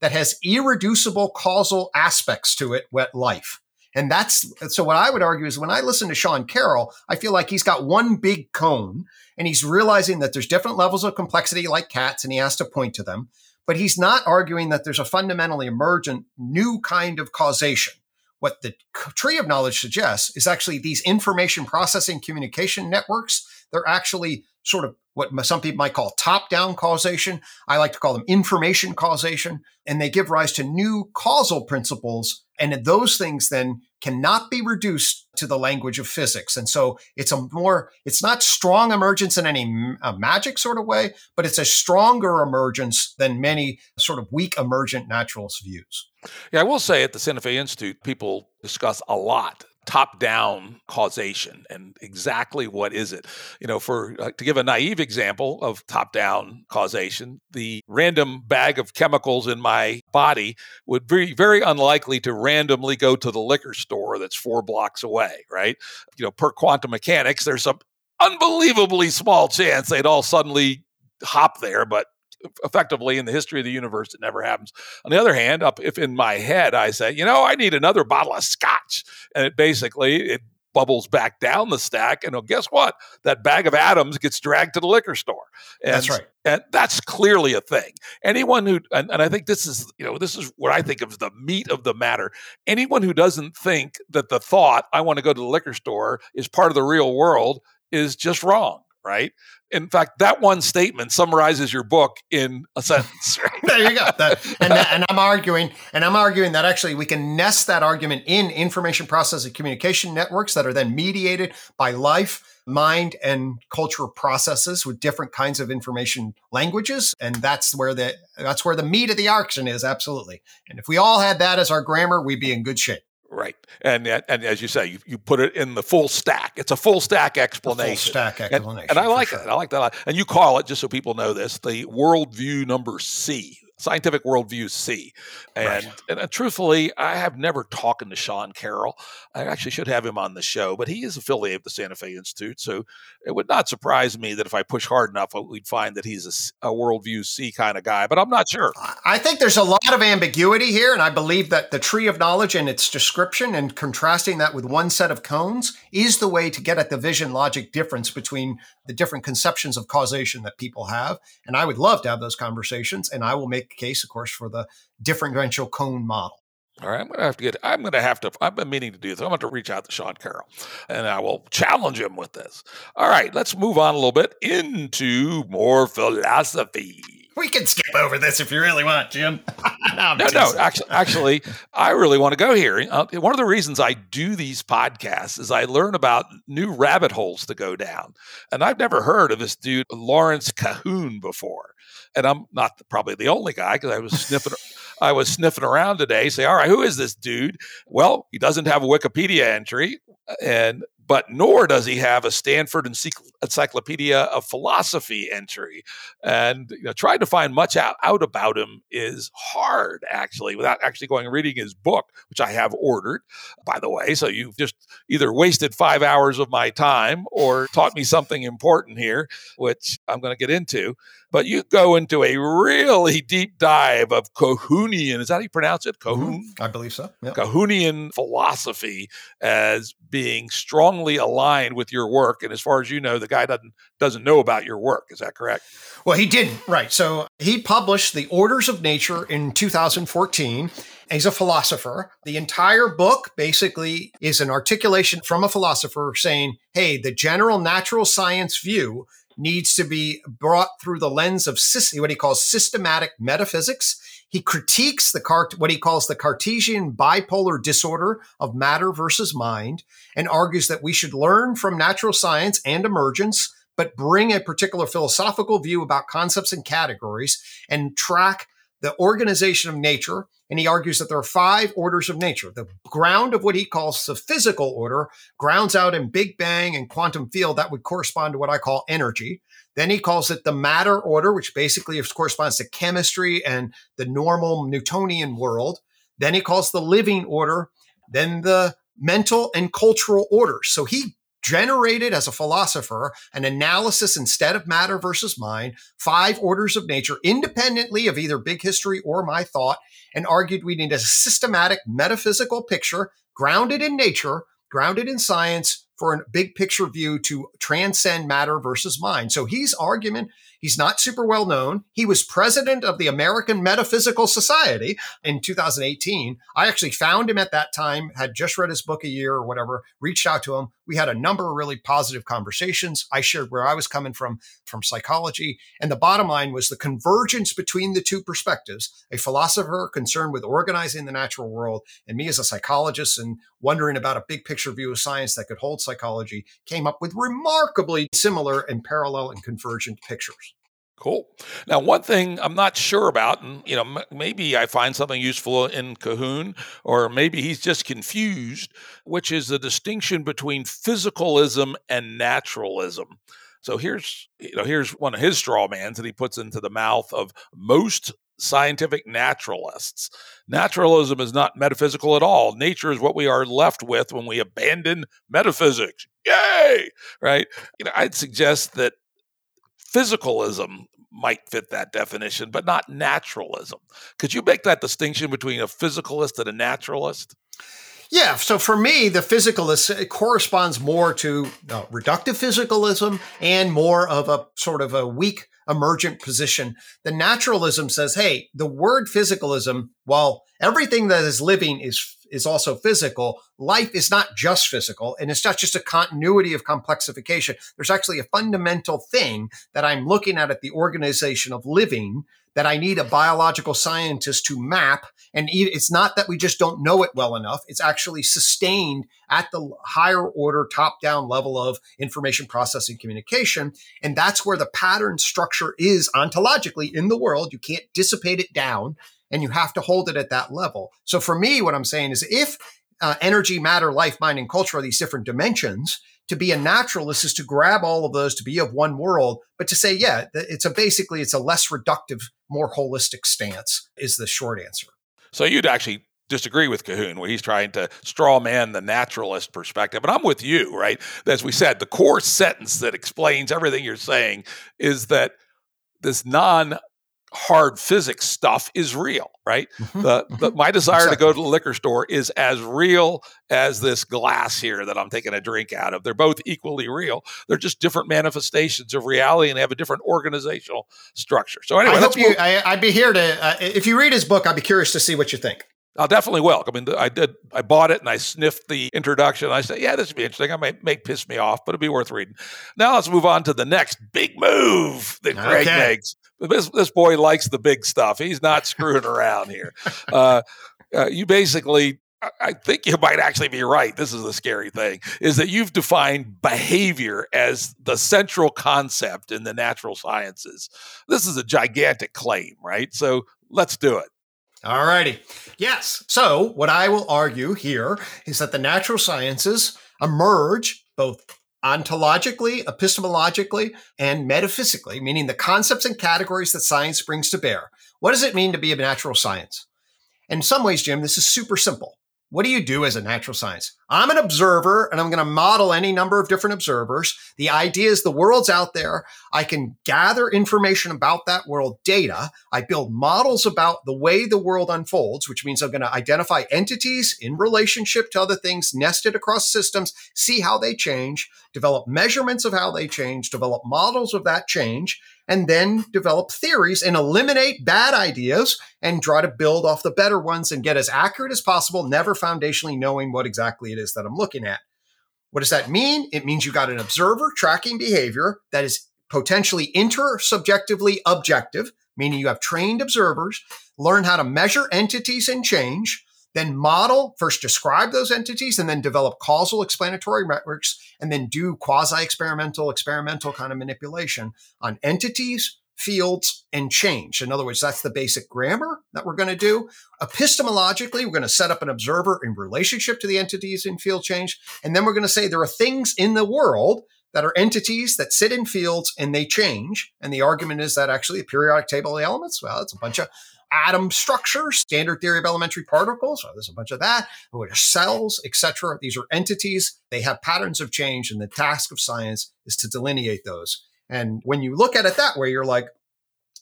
that has irreducible causal aspects to it, wet life. And that's so what I would argue is when I listen to Sean Carroll, I feel like he's got one big cone and he's realizing that there's different levels of complexity like cats and he has to point to them. But he's not arguing that there's a fundamentally emergent new kind of causation. What the tree of knowledge suggests is actually these information processing communication networks. They're actually sort of what some people might call top down causation. I like to call them information causation. And they give rise to new causal principles. And those things then cannot be reduced to the language of physics. And so it's a more, it's not strong emergence in any magic sort of way, but it's a stronger emergence than many sort of weak emergent naturalist views. Yeah, I will say at the Santa Fe Institute, people discuss a lot top down causation and exactly what is it. You know for uh, to give a naive example of top down causation the random bag of chemicals in my body would be very unlikely to randomly go to the liquor store that's 4 blocks away right? You know per quantum mechanics there's some unbelievably small chance they'd all suddenly hop there but effectively in the history of the universe it never happens. On the other hand up if in my head i say you know i need another bottle of scotch and it basically it bubbles back down the stack and guess what? That bag of atoms gets dragged to the liquor store. And, that's right. and that's clearly a thing. Anyone who and, and i think this is you know this is what i think of the meat of the matter. Anyone who doesn't think that the thought i want to go to the liquor store is part of the real world is just wrong right? In fact, that one statement summarizes your book in a sentence. <laughs> Right? there you go. That, and, that, and I'm arguing, and I'm arguing that actually we can nest that argument in information processing communication networks that are then mediated by life mind and cultural processes with different kinds of information languages and that's where the that's where the meat of the action is absolutely and if we all had that as our grammar we'd be in good shape Right, and and as you say, you, you put it in the full stack. It's a full stack explanation. Full stack explanation, and, and I like sure. it. I like that. And you call it just so people know this the worldview number C scientific worldview C. And, right. and, and, truthfully, I have never talked to Sean Carroll. I actually should have him on the show, but he is affiliated with the Santa Fe Institute. So it would not surprise me that if I push hard enough, uh, we'd find that he's a, a worldview C kind of guy, but I'm not sure. I think there's a lot of ambiguity here. And I believe that the tree of knowledge and its description and contrasting that with one set of cones is the way to get at the vision logic difference between the different conceptions of causation that people have. And I would love to have those conversations. And I will make a case, of course, for the differential cone model. All right, I'm going to have to get. I'm going to have to. I've been meaning to do this. I'm going to reach out to Sean Carroll, and I will challenge him with this. All right, let's move on a little bit into more philosophy. We can skip over this if you really want, Jim. <laughs> no, no, no, actually, actually, I really want to go here. Uh, one of the reasons I do these podcasts is I learn about new rabbit holes to go down, and I've never heard of this dude Lawrence Cahoone before and I'm not probably the only guy because I was sniffing. <laughs> I was sniffing around today, say, all right, who is this dude? Well, he doesn't have a Wikipedia entry, and but nor does he have a Stanford Encyclopedia of Philosophy entry. And you know, trying to find much out, out about him is hard, actually, without actually going and reading his book, which I have ordered, by the way. So you've just either wasted five hours of my time or taught me something important here, which I'm going to get into. But you go into a really deep dive of Cahoonian, is that how you pronounce it? Cahoone? Mm-hmm. I believe so. Yep. Philosophy as being strongly aligned with your work. And as far as you know, the guy doesn't doesn't know about your work. Is that correct? Well, he did. Right. So he published The Orders of Nature in 2014. He's a philosopher. The entire book basically is an articulation from a philosopher saying, hey, the general natural science view needs to be brought through the lens of what he calls systematic metaphysics. He critiques the cart- what he calls the Cartesian bipolar disorder of matter versus mind and argues that we should learn from natural science and emergence, but bring a particular philosophical view about concepts and categories and track the organization of nature and he argues that there are five orders of nature. The ground of what he calls the physical order grounds out in Big Bang and quantum field. That would correspond to what I call energy. Then he calls it the matter order, which basically corresponds to chemistry and the normal Newtonian world. Then he calls the living order, then the mental and cultural order. So he generated as a philosopher an analysis instead of matter versus mind, five orders of nature independently of either big history or my thought, and argued we need a systematic metaphysical picture grounded in nature, grounded in science for a big picture view to transcend matter versus mind. So his argument He's not super well known. He was president of the American Metaphysical Society in 2018. I actually found him at that time, had just read his book a year or whatever, reached out to him. We had a number of really positive conversations. I shared where I was coming from from psychology. And the bottom line was the convergence between the two perspectives a philosopher concerned with organizing the natural world, and me as a psychologist and wondering about a big picture view of science that could hold psychology, came up with remarkably similar and parallel and convergent pictures. Cool. Now, one thing I'm not sure about, and you know, m- maybe I find something useful in Cahoone, or maybe he's just confused, which is the distinction between physicalism and naturalism. So here's, you know, here's one of his straw mans that he puts into the mouth of most scientific naturalists. Naturalism is not metaphysical at all. Nature is what we are left with when we abandon metaphysics. Yay! Right? You know, I'd suggest that physicalism might fit that definition, but not naturalism. Could you make that distinction between a physicalist and a naturalist? Yeah. So for me, the physicalist corresponds more to uh, reductive physicalism and more of a sort of a weak emergent position. The naturalism says, hey, the word physicalism, while everything that is living is is also physical. Life is not just physical, and it's not just a continuity of complexification. There's actually a fundamental thing that I'm looking at at the organization of living that I need a biological scientist to map. And it's not that we just don't know it well enough. It's actually sustained at the higher order, top down level of information processing communication. And that's where the pattern structure is ontologically in the world. You can't dissipate it down and you have to hold it at that level. So for me, what I'm saying is if uh, energy, matter, life, mind, and culture are these different dimensions, to be a naturalist is to grab all of those to be of one world, but to say, yeah, it's a basically it's a less reductive, more holistic stance is the short answer. So you'd actually disagree with Cahoone, where he's trying to straw man the naturalist perspective. And I'm with you, right? As we said, the core sentence that explains everything you're saying is that this non hard physics stuff is real, right? Mm-hmm. The, the, mm-hmm. my desire exactly. to go to the liquor store is as real as this glass here that I'm taking a drink out of. They're both equally real. They're just different manifestations of reality and they have a different organizational structure. So anyway, I hope you. I, would be here to. Uh, if you read his book, I'd be curious to see what you think. I'll definitely will. I mean, I did. I bought it and I sniffed the introduction. I said, "Yeah, this would be interesting. I might may piss me off, but it'd be worth reading." Now let's move on to the next big move that Gregg okay. makes. This this boy likes the big stuff. He's not screwing around here. <laughs> Uh, uh, you basically I think you might actually be right. This is the scary thing is that you've defined behavior as the central concept in the natural sciences. This is a gigantic claim, right? So let's do it. All righty. Yes. So, what I will argue here is that the natural sciences emerge both ontologically, epistemologically, and metaphysically, meaning the concepts and categories that science brings to bear. What does it mean to be a natural science? In some ways, Jim, this is super simple. What do you do as a natural science? I'm an observer and I'm going to model any number of different observers. The idea is the world's out there. I can gather information about that world data. I build models about the way the world unfolds, which means I'm going to identify entities in relationship to other things nested across systems, see how they change, develop measurements of how they change, develop models of that change, and then develop theories and eliminate bad ideas and try to build off the better ones and get as accurate as possible, never foundationally knowing what exactly it is that I'm looking at. What does that mean? It means you got an observer tracking behavior that is potentially intersubjectively objective, meaning you have trained observers, learn how to measure entities and change, then model, first describe those entities, and then develop causal explanatory networks, and then do quasi experimental, experimental kind of manipulation on entities, fields, and change. In other words, that's the basic grammar that we're going to do. Epistemologically, we're going to set up an observer in relationship to the entities in field change. And then we're going to say there are things in the world that are entities that sit in fields and they change. And the argument is that actually a periodic table of elements, well, it's a bunch of atom structure, standard theory of elementary particles. Oh, there's a bunch of that. Oh, what are cells, etc. These are entities. They have patterns of change, and the task of science is to delineate those. And when you look at it that way, you're like,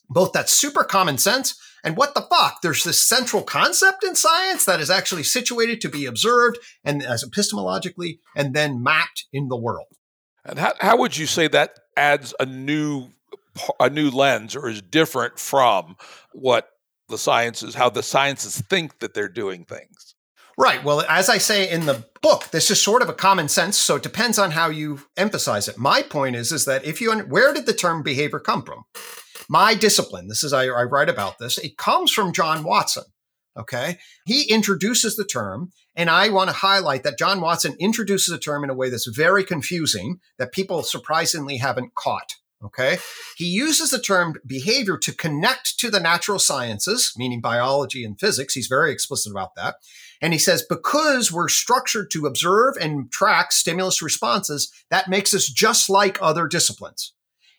both that's super common sense and what the fuck? There's this central concept in science that is actually situated to be observed and as epistemologically and then mapped in the world. And how, how would you say that adds a new a new lens or is different from what the sciences, how the sciences think that they're doing things. Right. Well, as I say in the book, this is sort of a common sense, so it depends on how you emphasize it. My point is, is that if you where did the term behavior come from? My discipline. This is I, I write about this. It comes from John Watson. Okay, he introduces the term, and I want to highlight that John Watson introduces a term in a way that's very confusing that people surprisingly haven't caught. Okay. He uses the term behavior to connect to the natural sciences, meaning biology and physics. He's very explicit about that. And he says, because we're structured to observe and track stimulus responses, that makes us just like other disciplines.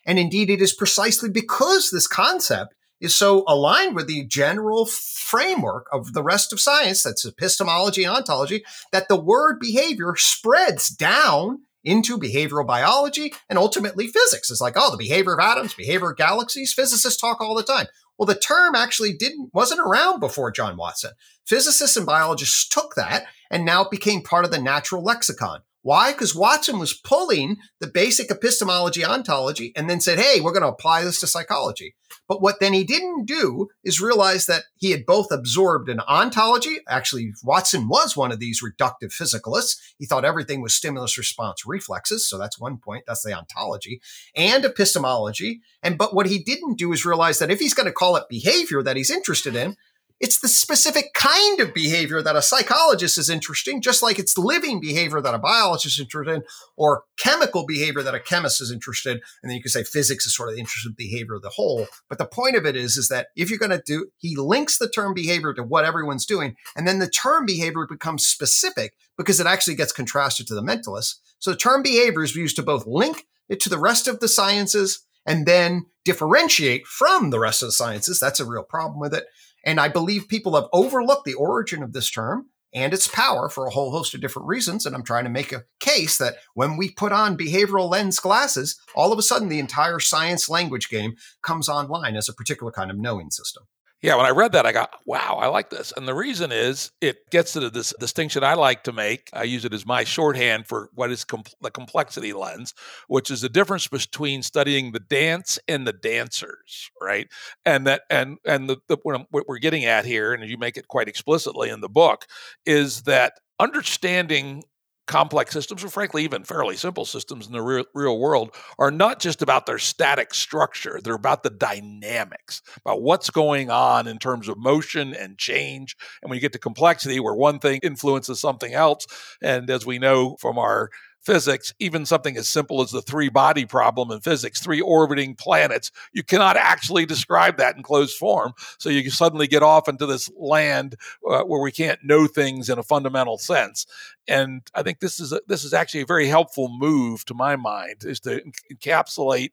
And indeed, it is precisely because this concept is so aligned with the general framework of the rest of science, that's epistemology and ontology, that the word behavior spreads down into behavioral biology and ultimately physics. It's like, oh, the behavior of atoms, behavior of galaxies. Physicists talk all the time. Well, the term actually didn't wasn't around before John Watson. Physicists and biologists took that and now it became part of the natural lexicon. Why? Because Watson was pulling the basic epistemology ontology and then said, hey, we're going to apply this to psychology. But what then he didn't do is realize that he had both absorbed an ontology. Actually, Watson was one of these reductive physicalists. He thought everything was stimulus response reflexes. So that's one point. That's the ontology and epistemology. And but what he didn't do is realize that if he's going to call it behavior that he's interested in, it's the specific kind of behavior that a psychologist is interested in, just like it's living behavior that a biologist is interested in, or chemical behavior that a chemist is interested in. And then you could say physics is sort of the interested behavior of the whole. But the point of it is, is that if you're going to do, he links the term behavior to what everyone's doing. And then the term behavior becomes specific because it actually gets contrasted to the mentalists. So the term behavior is used to both link it to the rest of the sciences and then differentiate from the rest of the sciences. That's a real problem with it. And I believe people have overlooked the origin of this term and its power for a whole host of different reasons. And I'm trying to make a case that when we put on behavioral lens glasses, all of a sudden the entire science language game comes online as a particular kind of knowing system. Yeah, when I read that, I got, wow, I like this. And the reason is it gets to this distinction I like to make. I use it as my shorthand for what is com- the complexity lens, which is the difference between studying the dance and the dancers, right? And that, and, and the, the what, what we're getting at here, and you make it quite explicitly in the book, is that understanding complex systems, or frankly, even fairly simple systems in the real, real world, are not just about their static structure. They're about the dynamics, about what's going on in terms of motion and change. And when you get to complexity, where one thing influences something else, and as we know from our physics, even something as simple as the three body problem in physics, three orbiting planets, you cannot actually describe that in closed form. So you suddenly get off into this land uh, where we can't know things in a fundamental sense. And I think this is a, this is actually a very helpful move to my mind is to encapsulate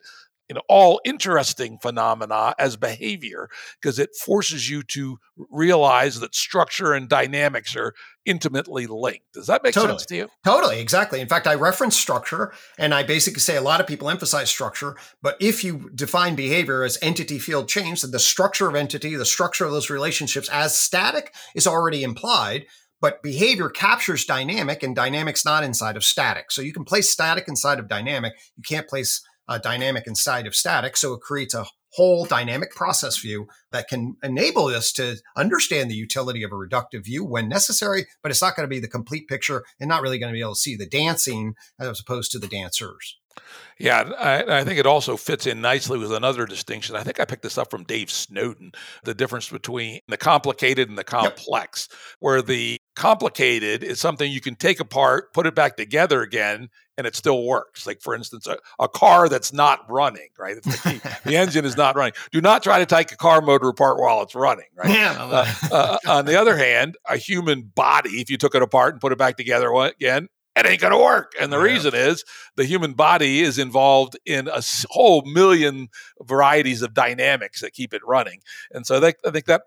you know all interesting phenomena as behavior because it forces you to realize that structure and dynamics are intimately linked. Does that make totally. sense to you? Totally exactly. In fact i reference structure and i basically say a lot of people emphasize structure but if you define behavior as entity field change then the structure of entity the structure of those relationships as static is already implied but behavior captures dynamic and dynamic's not inside of static. So you can place static inside of dynamic. You can't place uh, dynamic inside of static. So it creates a whole dynamic process view that can enable us to understand the utility of a reductive view when necessary, but it's not going to be the complete picture and not really going to be able to see the dancing as opposed to the dancers. Yeah, I, I, think it also fits in nicely with another distinction. I think I picked this up from Dave Snowden the difference between the complicated and the complex, yep. where the complicated is something you can take apart, put it back together again, and it still works. Like, for instance, a, a car that's not running, right? The, the, engine is not running. Do not try to take a car motor apart while it's running, right? Yeah. Uh, uh, on the other hand, a human body, if you took it apart and put it back together again, it ain't going to work. And the yeah. reason is the human body is involved in a whole million varieties of dynamics that keep it running. And so they, I think that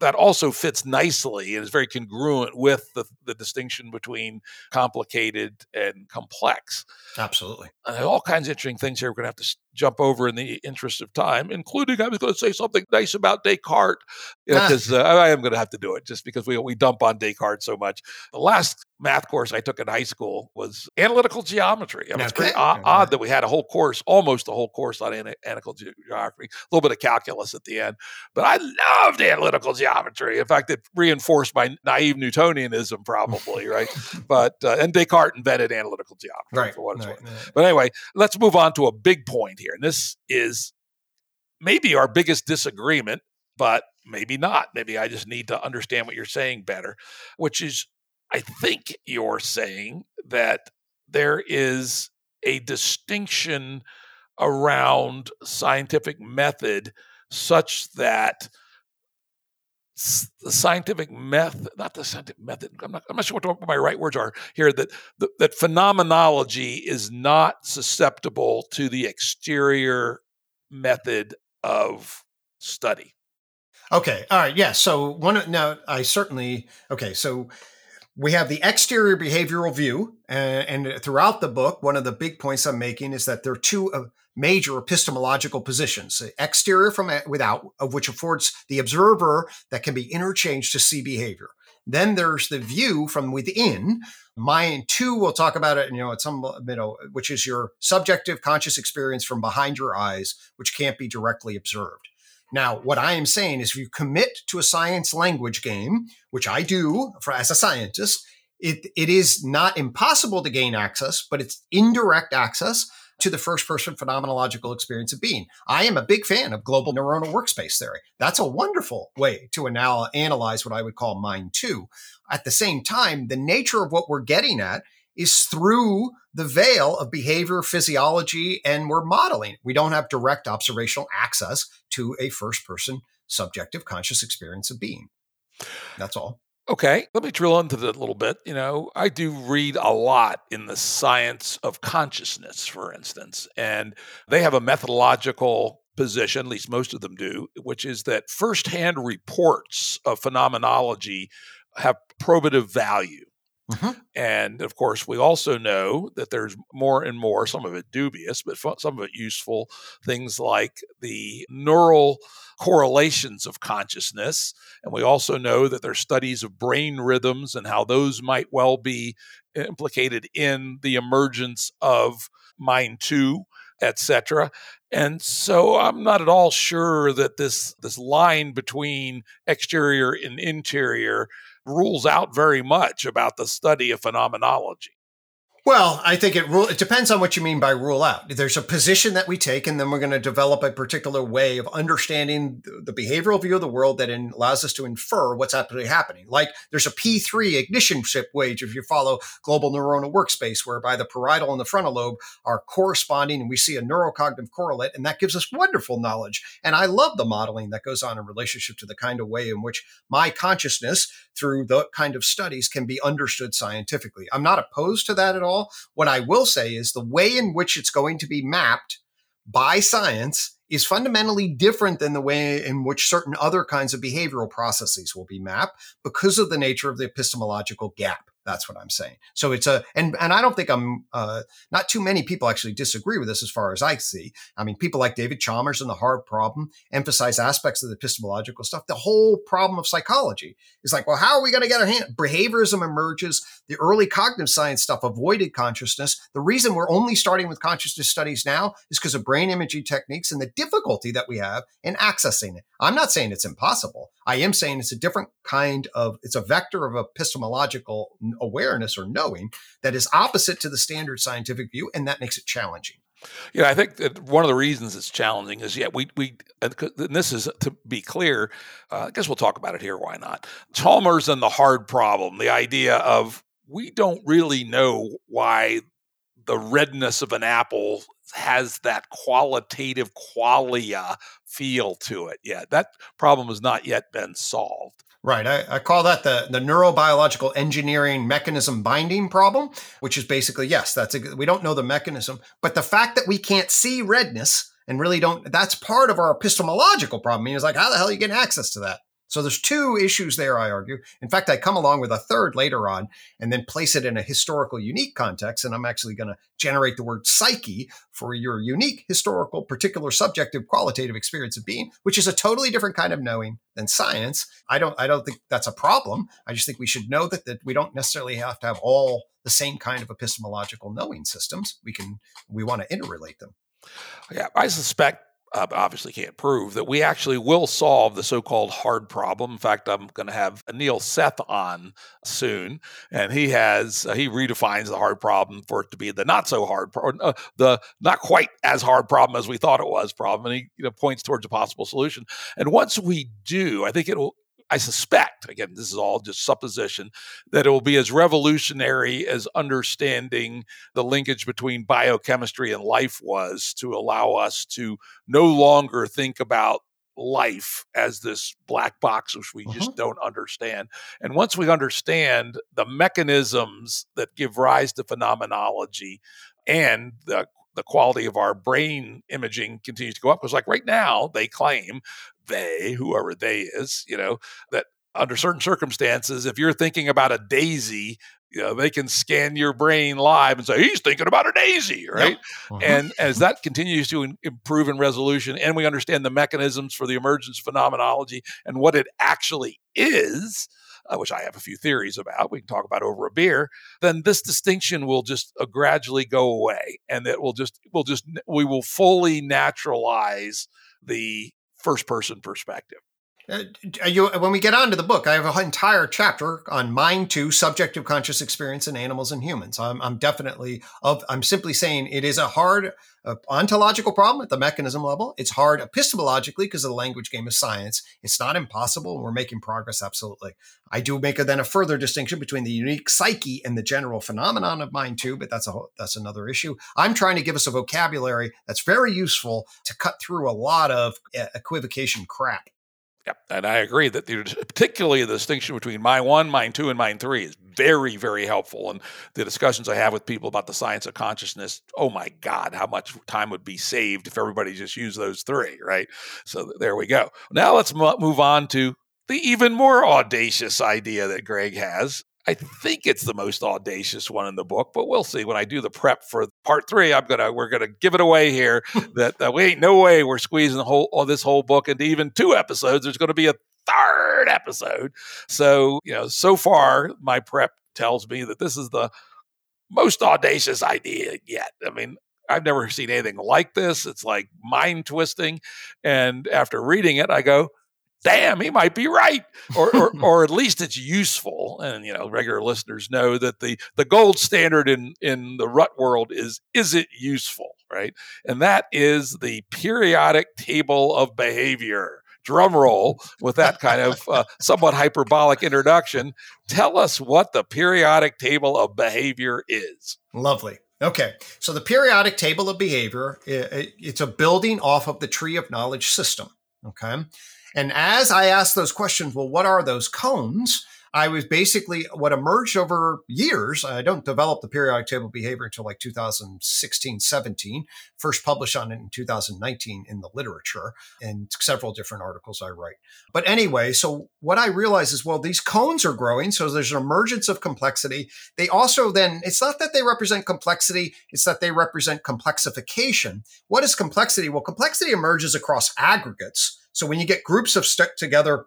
that also fits nicely and is very congruent with the, the distinction between complicated and complex. Absolutely. Uh, all kinds of interesting things here we're going to have to jump over in the interest of time, including I was going to say something nice about Descartes because ah. uh, I am going to have to do it just because we, we dump on Descartes so much. The last math course I took in high school was analytical geometry. I mean, okay. It's pretty odd, odd, that we had a whole course, almost a whole course on analytical geometry, a little bit of calculus at the end. But I loved analytical geometry. In fact, it reinforced my naive Newtonianism, probably, right? <laughs> But, uh, and Descartes invented analytical geometry right, for what it's right, worth. Right. But anyway, let's move on to a big point here. And this is maybe our biggest disagreement, but maybe not. Maybe I just need to understand what you're saying better, which is I think you're saying that there is a distinction around scientific method such that scientific method, not the scientific method, I'm not, I'm not sure what my right words are here, that, that, that phenomenology is not susceptible to the exterior method of study. Okay. All right. Yeah. So one now I certainly okay. So we have the exterior behavioral view, and, and, throughout the book, one of the big points I'm making is that there are two uh, major epistemological positions: exterior from without, of which affords the observer that can be interchanged to see behavior. Then there's the view from within. Mind two, we'll talk about it, you know, at some you know, which is your subjective conscious experience from behind your eyes, which can't be directly observed. Now, what I am saying is if you commit to a science language game, which I do for, as a scientist, it, it is not impossible to gain access, but it's indirect access to the first person phenomenological experience of being. I am a big fan of global neuronal workspace theory. That's a wonderful way to anal- analyze what I would call mind two. At the same time, the nature of what we're getting at is through the veil of behavior physiology and we're modeling. We don't have direct observational access to a first person subjective conscious experience of being. That's all. Okay, let me drill into that a little bit. You know, I do read a lot in the science of consciousness, for instance, and they have a methodological position, at least most of them do, which is that firsthand reports of phenomenology have probative value. Mm-hmm. And of course, we also know that there's more and more, some of it dubious, but some of it useful, things like the neural correlations of consciousness. And we also know that there's studies of brain rhythms and how those might well be implicated in the emergence of mind two etc and so i'm not at all sure that this this line between exterior and interior rules out very much about the study of phenomenology. Well, I think it rule, it depends on what you mean by rule out. There's a position that we take, and then we're going to develop a particular way of understanding the, behavioral view of the world that in, allows us to infer what's actually happening. Like there's a P3 ignition ship wage if you follow global neuronal workspace, whereby the parietal and the frontal lobe are corresponding, and we see a neurocognitive correlate, and that gives us wonderful knowledge. And I love the modeling that goes on in relationship to the kind of way in which my consciousness through the kind of studies can be understood scientifically. I'm not opposed to that at all What I will say is the way in which it's going to be mapped by science is fundamentally different than the way in which certain other kinds of behavioral processes will be mapped because of the nature of the epistemological gap. That's what I'm saying. So it's a and and I don't think I'm uh, not too many people actually disagree with this as far as I see. I mean, people like David Chalmers and the hard problem emphasize aspects of the epistemological stuff. The whole problem of psychology is like, well, how are we going to get our hand? Behaviorism emerges the early cognitive science stuff avoided consciousness. The reason we're only starting with consciousness studies now is because of brain imaging techniques and the difficulty that we have in accessing it. I'm not saying it's impossible. I am saying it's a different kind of, it's a vector of epistemological awareness or knowing that is opposite to the standard scientific view, and that makes it challenging. Yeah, I think that one of the reasons it's challenging is yeah, we we and this is to be clear. Uh, I guess we'll talk about it here. Why not? Chalmers and the hard problem. The idea of we don't really know why the redness of an apple has that qualitative qualia feel to it yet. That problem has not yet been solved. Right. I, I, call that the, the neurobiological engineering mechanism binding problem, which is basically, yes, that's a, we don't know the mechanism, but the fact that we can't see redness and really don't, that's part of our epistemological problem. I mean, it's like, how the hell are you getting access to that? So there's two issues there, I argue. In fact, I come along with a third later on and then place it in a historical unique context. And I'm actually going to generate the word psyche for your unique historical, particular, subjective, qualitative experience of being, which is a totally different kind of knowing than science. I don't I don't think that's a problem. I just think we should know that, that we don't necessarily have to have all the same kind of epistemological knowing systems. We can we want to interrelate them. Yeah, I suspect uh, obviously can't prove that we actually will solve the so-called hard problem. In fact, I'm going to have Anil Seth on soon, and he has uh, he redefines the hard problem for it to be the not so hard, pro- uh, the not quite as hard problem as we thought it was problem, and he you know, points towards a possible solution. And once we do, I think it will I suspect, again, this is all just supposition, that it will be as revolutionary as understanding the linkage between biochemistry and life was to allow us to no longer think about life as this black box which we uh-huh. just don't understand. And once we understand the mechanisms that give rise to phenomenology and the the quality of our brain imaging continues to go up. Because, like right now, they claim they, whoever they is, you know, that under certain circumstances, if you're thinking about a daisy, you know, they can scan your brain live and say he's thinking about a daisy, right? Yep. Uh-huh. And as that continues to in, improve in resolution, and we understand the mechanisms for the emergence phenomenology and what it actually is, uh, which I have a few theories about, we can talk about over a beer, then this distinction will just uh, gradually go away, and it will just will just we will fully naturalize the first person perspective. Uh, you, when we get on to the book, I have an entire chapter on mind to subjective conscious experience in animals and humans. I'm, I'm definitely of. I'm simply saying it is a hard uh, ontological problem at the mechanism level. It's hard epistemologically because of the language game of science. It's not impossible. We're making progress, absolutely. I do make a, then a further distinction between the unique psyche and the general phenomenon of mind two, but that's a that's another issue. I'm trying to give us a vocabulary that's very useful to cut through a lot of uh, equivocation crap. Yeah, and I agree that the, particularly the distinction between mind one, mind two, and mind three is very, very helpful. And the discussions I have with people about the science of consciousness, oh my God, how much time would be saved if everybody just used those three, right? So there we go. Now let's move on to the even more audacious idea that Gregg has, I think it's the most audacious one in the book, but we'll see when I do the prep for part three. I'm gonna we're gonna give it away here <laughs> that, that we ain't no way we're squeezing the whole all this whole book into even two episodes. There's to be a third episode. So you know, so far my prep tells me that this is the most audacious idea yet. I mean, I've never seen anything like this. It's like mind twisting, and after reading it, I go, damn, he might be right, or, or, <laughs> or at least it's useful. And you know, regular listeners know that the the gold standard in in the Rutt world is is it useful, right? And that is the periodic table of behavior. Drum roll with that kind of uh, somewhat hyperbolic introduction. Tell us what the periodic table of behavior is. Lovely. Okay, so the periodic table of behavior, it's a building off of the tree of knowledge system. Okay, and as I asked those questions, well, what are those cones? I was basically what emerged over years. I don't develop the periodic table behavior until like 2016, 17, first published on it in 2019 in the literature and several different articles I write. But anyway, so what I realize is, well, these cones are growing. So there's an emergence of complexity. They also then, it's not that they represent complexity, it's that they represent complexification. What is complexity? Well, complexity emerges across aggregates. So when you get groups of stuck together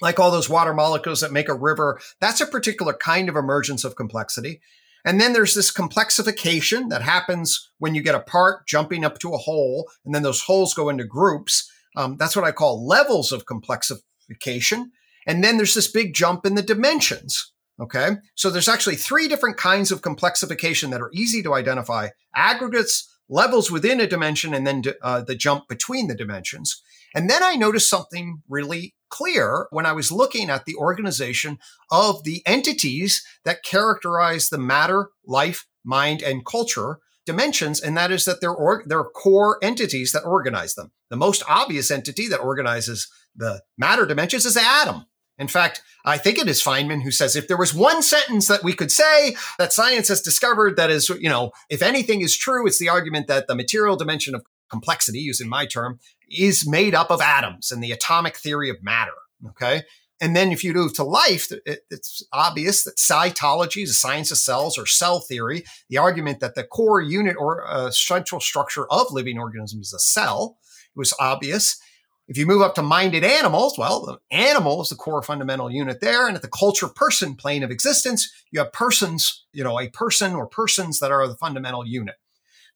like all those water molecules that make a river, that's a particular kind of emergence of complexity. And then there's this complexification that happens when you get a part jumping up to a hole, and then those holes go into groups. Um, that's what I call levels of complexification. And then there's this big jump in the dimensions. Okay. So there's actually three different kinds of complexification that are easy to identify aggregates, levels within a dimension, and then uh, the jump between the dimensions. And then I noticed something really clear when I was looking at the organization of the entities that characterize the matter, life, mind, and culture dimensions, and that is that they're, or, they're core entities that organize them. The most obvious entity that organizes the matter dimensions is the atom. In fact, I think it is Feynman who says if there was one sentence that we could say that science has discovered that is, you know, if anything is true, it's the argument that the material dimension of complexity, using my term, is made up of atoms and the atomic theory of matter. Okay. And then if you move to life, it's obvious that cytology is a science of cells or cell theory. The argument that the core unit or uh, central structure of living organisms is a cell it was obvious. If you move up to minded animals, well, the animal is the core fundamental unit there. And at the culture person plane of existence, you have persons, you know, a person or persons that are the fundamental unit.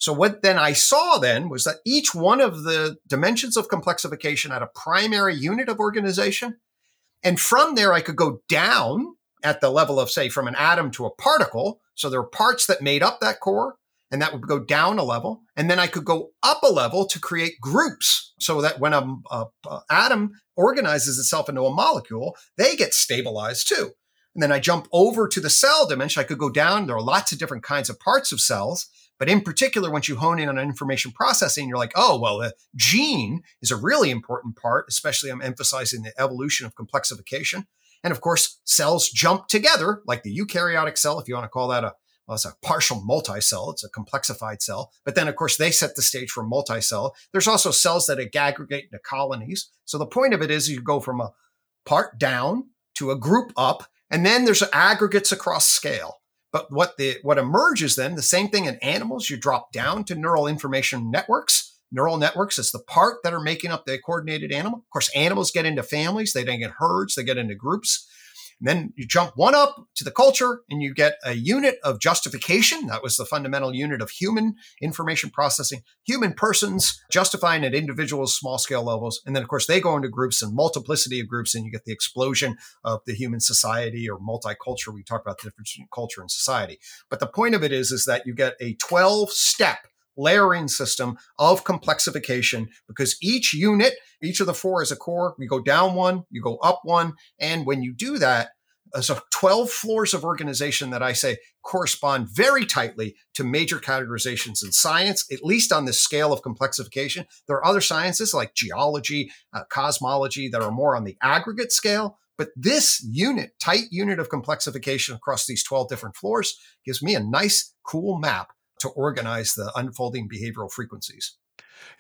So what then I saw then was that each one of the dimensions of complexification had a primary unit of organization. And from there, I could go down at the level of, say, from an atom to a particle. So there are parts that made up that core and that would go down a level. And then I could go up a level to create groups so that when a, a, a, atom organizes itself into a molecule, they get stabilized too. And then I jump over to the cell dimension. I could go down. There are lots of different kinds of parts of cells. But in particular, once you hone in on information processing, you're like, oh, well, the gene is a really important part, especially I'm emphasizing the evolution of complexification. And of course, cells jump together, like the eukaryotic cell, if you want to call that a well, it's a partial multicell. It's a complexified cell. But then, of course, they set the stage for multicell. There's also cells that aggregate into colonies. So the point of it is you go from a part down to a group up, and then there's aggregates across scale. But what the what emerges then, the same thing in animals, you drop down to neural information networks. Neural networks is the part that are making up the coordinated animal. Of course, animals get into families, they then get herds, they get into groups. And then you jump one up to the culture and you get a unit of justification. That was the fundamental unit of human information processing, human persons justifying at individuals, small scale levels. And then, of course, they go into groups and multiplicity of groups, and you get the explosion of the human society or multicultural. We talk about the difference between culture and society. But the point of it is, is that you get a 12 step layering system of complexification because each unit, each of the four is a core. You go down one, you go up one. And when you do that, uh, so 12 floors of organization that I say correspond very tightly to major categorizations in science, at least on the scale of complexification. There are other sciences like geology, uh, cosmology that are more on the aggregate scale. But this unit, tight unit of complexification across these 12 different floors, gives me a nice, cool map to organize the unfolding behavioral frequencies.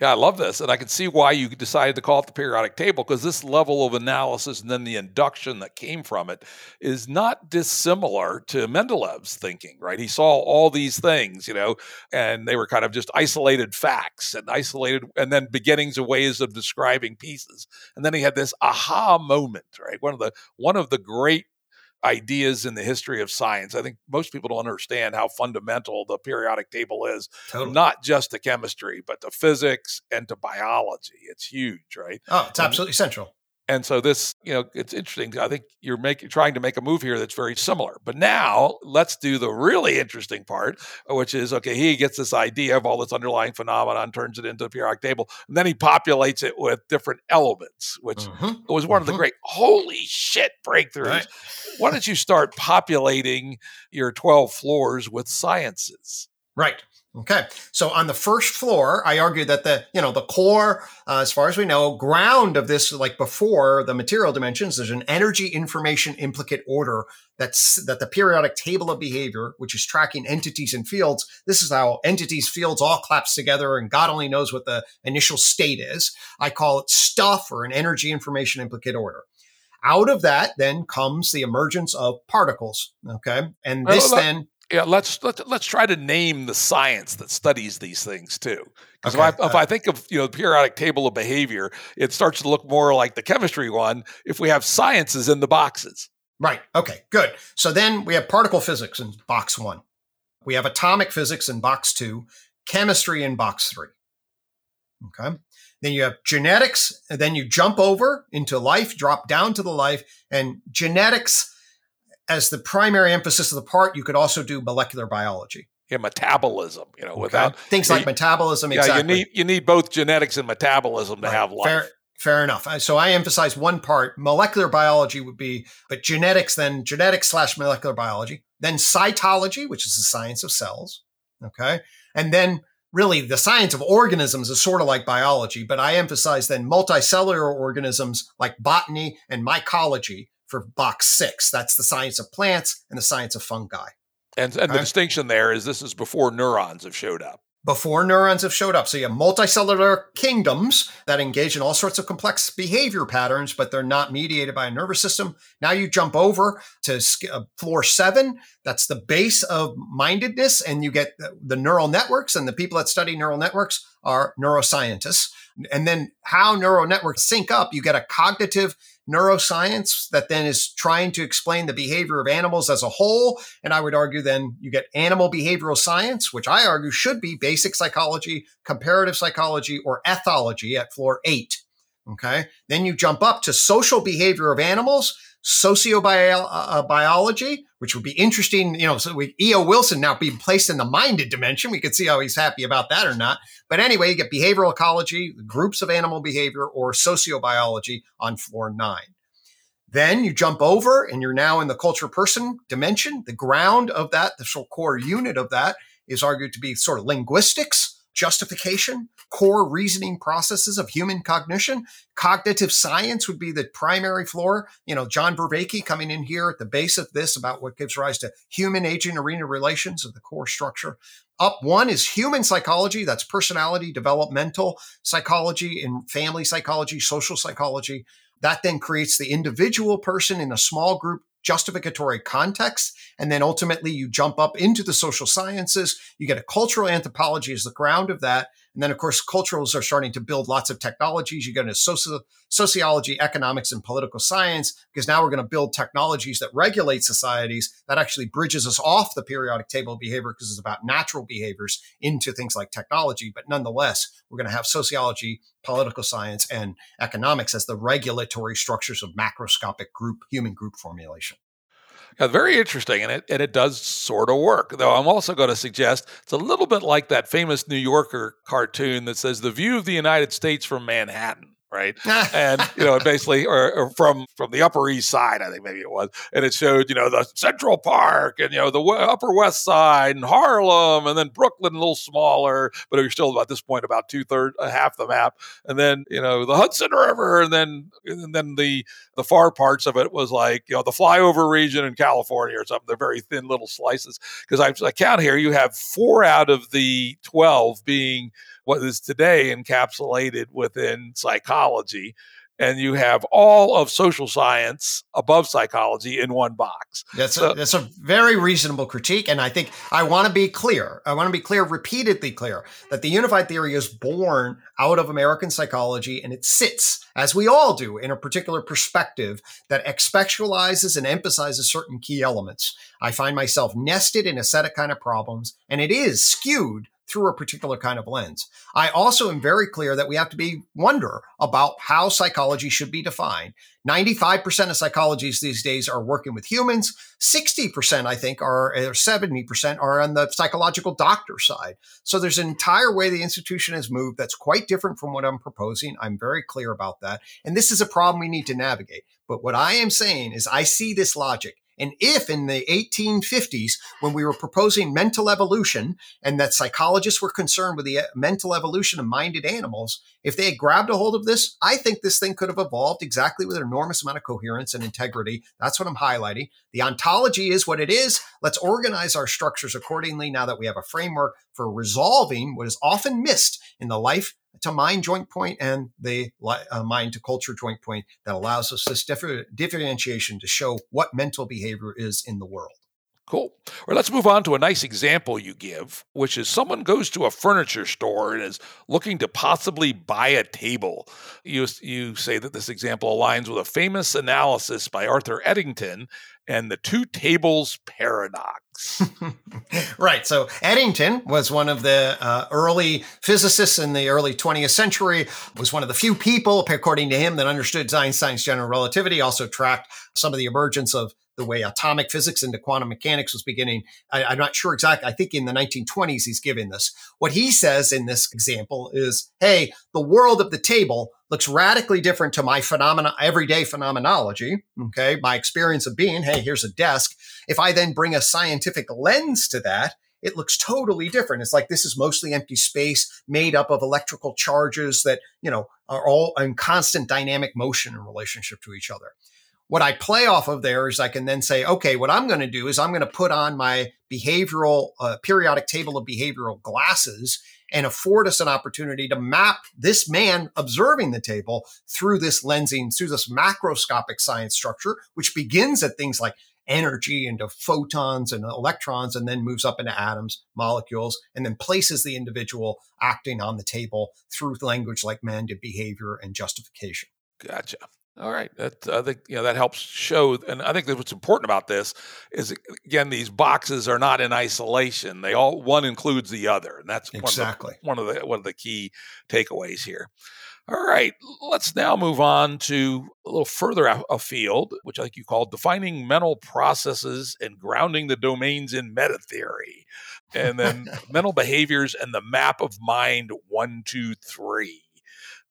Yeah, I love this. And I can see why you decided to call it the periodic table because this level of analysis and then the induction that came from it is not dissimilar to Mendeleev's thinking, right? He saw all these things, you know, and they were kind of just isolated facts and isolated, and then beginnings of ways of describing pieces. And then he had this aha moment, right? One of the one of the great ideas in the history of science. I think most people don't understand how fundamental the periodic table is, totally. not just to chemistry, but to physics and to biology. It's huge, right? Oh, it's absolutely central. And so this, you know, it's interesting. I think you're making trying to make a move here that's very similar. But now let's do the really interesting part, which is okay, he gets this idea of all this underlying phenomenon, turns it into a periodic table, and then he populates it with different elements, which mm-hmm. was one mm-hmm. of the mm-hmm. great holy shit breakthroughs. Right. Why don't you start populating your 12 floors with sciences? Right. Okay. So on the first floor, I argue that the, you know, the core, uh, as far as we know, ground of this, like before the material dimensions, there's an energy information implicate order that's, that the periodic table of behavior, which is tracking entities and fields. This is how entities, fields all collapse together and God only knows what the initial state is. I call it stuff or an energy information implicate order. Out of that then comes the emergence of particles. Okay. And this then Yeah, let's let's let's try to name the science that studies these things too. Because Okay, if, I, if uh, I think of you know the periodic table of behavior, it starts to look more like the chemistry one if we have sciences in the boxes. Right. Okay, good. So then we have particle physics in box one. We have atomic physics in box two, chemistry in box three. Okay. Then you have genetics, and then you jump over into life, drop down to the life, and genetics as the primary emphasis of the part, you could also do molecular biology. Yeah, metabolism. You know, Okay? without things like metabolism, yeah, exactly. you need you need both genetics and metabolism to Right. have life. Fair, fair enough. Uh, So I emphasize one part. Molecular biology would be, but genetics, then genetics slash molecular biology, then cytology, which is the science of cells. Okay. And then really the science of organisms is sort of like biology, but I emphasize then multicellular organisms like botany and mycology for box six. That's the science of plants and the science of fungi. And, and the Okay. distinction there is this is before neurons have showed up. before neurons have showed up. So you have multicellular kingdoms that engage in all sorts of complex behavior patterns, but they're not mediated by a nervous system. Now you jump over to uh, floor seven. That's the base of mindedness, and you get the neural networks. And the people that study neural networks are neuroscientists. And then how neural networks sync up, you get a cognitive neuroscience that then is trying to explain the behavior of animals as a whole. And I would argue then you get animal behavioral science, which I argue should be basic psychology, comparative psychology, or ethology at floor eight. Okay. Then you jump up to social behavior of animals, sociobiology, uh, which would be interesting. You know, so we, E.O. Wilson now being placed in the minded dimension. We could see how he's happy about that or not. But anyway, you get behavioral ecology, groups of animal behavior, or sociobiology on floor nine. Then you jump over and you're now in the culture person dimension. The ground of that, the core unit of that is argued to be sort of linguistics, justification, core reasoning processes of human cognition. Cognitive science would be the primary floor. You know, John Vervaeke coming in here at the base of this about what gives rise to human agent arena relations of the core structure. Up one is human psychology. That's personality, developmental psychology, and family psychology, social psychology. That then creates the individual person in a small group justificatory context. And then ultimately you jump up into the social sciences. You get a cultural anthropology as the ground of that. And then, of course, culturals are starting to build lots of technologies. You get into soci- sociology, economics, and political science, because now we're going to build technologies that regulate societies that actually bridges us off the periodic table of behavior because it's about natural behaviors into things like technology. But nonetheless, we're going to have sociology, political science, and economics as the regulatory structures of macroscopic group, human group formulation. Yeah, very interesting, and it and it does sort of work. Though I'm also going to suggest it's a little bit like that famous New Yorker cartoon that says the view of the United States from Manhattan. Right, <laughs> and you know, basically, or, or, from from the Upper East Side, I think maybe it was, and it showed you know the Central Park and you know the w- Upper West Side and Harlem, and then Brooklyn a little smaller, but it was still about this point about two thirds, uh, half the map, and then you know the Hudson River, and then and then the the far parts of it was like you know the flyover region in California or something. They're very thin little slices because I, I count here you have four out of the twelve being what is today encapsulated within psychology. And you have all of social science above psychology in one box. That's So- a, that's a very reasonable critique, and I think I want to be clear. I want to be clear, repeatedly clear, that the unified theory is born out of American psychology, and it sits, as we all do, in a particular perspective that expectualizes and emphasizes certain key elements. I find myself nested in a set of kind of problems, and it is skewed through a particular kind of lens. I also am very clear that we have to be wonder about how psychology should be defined. 95% of psychologists these days are working with humans. 60%, I think, are, or 70% are on the psychological doctor side. So there's an entire way the institution has moved that's quite different from what I'm proposing. I'm very clear about that. And this is a problem we need to navigate. But what I am saying is I see this logic. And if in the 1850s, when we were proposing mental evolution and that psychologists were concerned with the uh, mental evolution of minded animals, if they had grabbed a hold of this, I think this thing could have evolved exactly with an enormous amount of coherence and integrity. That's what I'm highlighting. The ontology is what it is. Let's organize our structures accordingly now that we have a framework for resolving what is often missed in the life to mind joint point and the uh, mind to culture joint point that allows us this differ- differentiation to show what mental behavior is in the world. Cool. Well, let's move on to a nice example you give, which is someone goes to a furniture store and is looking to possibly buy a table. You, you say that this example aligns with a famous analysis by Arthur Eddington and the two tables paradox. <laughs> right. So Eddington was one of the uh, early physicists in the early 20th century, was one of the few people, according to him, that understood Einstein's general relativity, also tracked some of the emergence of the way atomic physics into quantum mechanics was beginning. I, am not sure exactly. I think in the 1920s he's giving this. What he says in this example is, hey, the world of the table looks radically different to my phenomena, everyday phenomenology. Hmm. Okay. My experience of being, hey, here's a desk. If I then bring a scientific lens to that, it looks totally different. It's like this is mostly empty space made up of electrical charges that, you know, are all in constant dynamic motion in relationship to each other what I play off of there is I can then say, okay, what I'm going to do is I'm going to put on my behavioral uh, periodic table of behavioral glasses and afford us an opportunity to map this man observing the table through this lensing, through this macroscopic science structure, which begins at things like energy into photons and electrons and then moves up into atoms, molecules, and then places the individual acting on the table through language like man behavior and justification. Gotcha. All right, that I think you know that helps show, and I think that what's important about this is again these boxes are not in isolation; they all one includes the other, and that's exactly one of the one of the, one of the key takeaways here. All right, let's now move on to a little further afield, which I think you called defining mental processes and grounding the domains in meta theory, and then <laughs> mental behaviors and the map of mind one, two, three.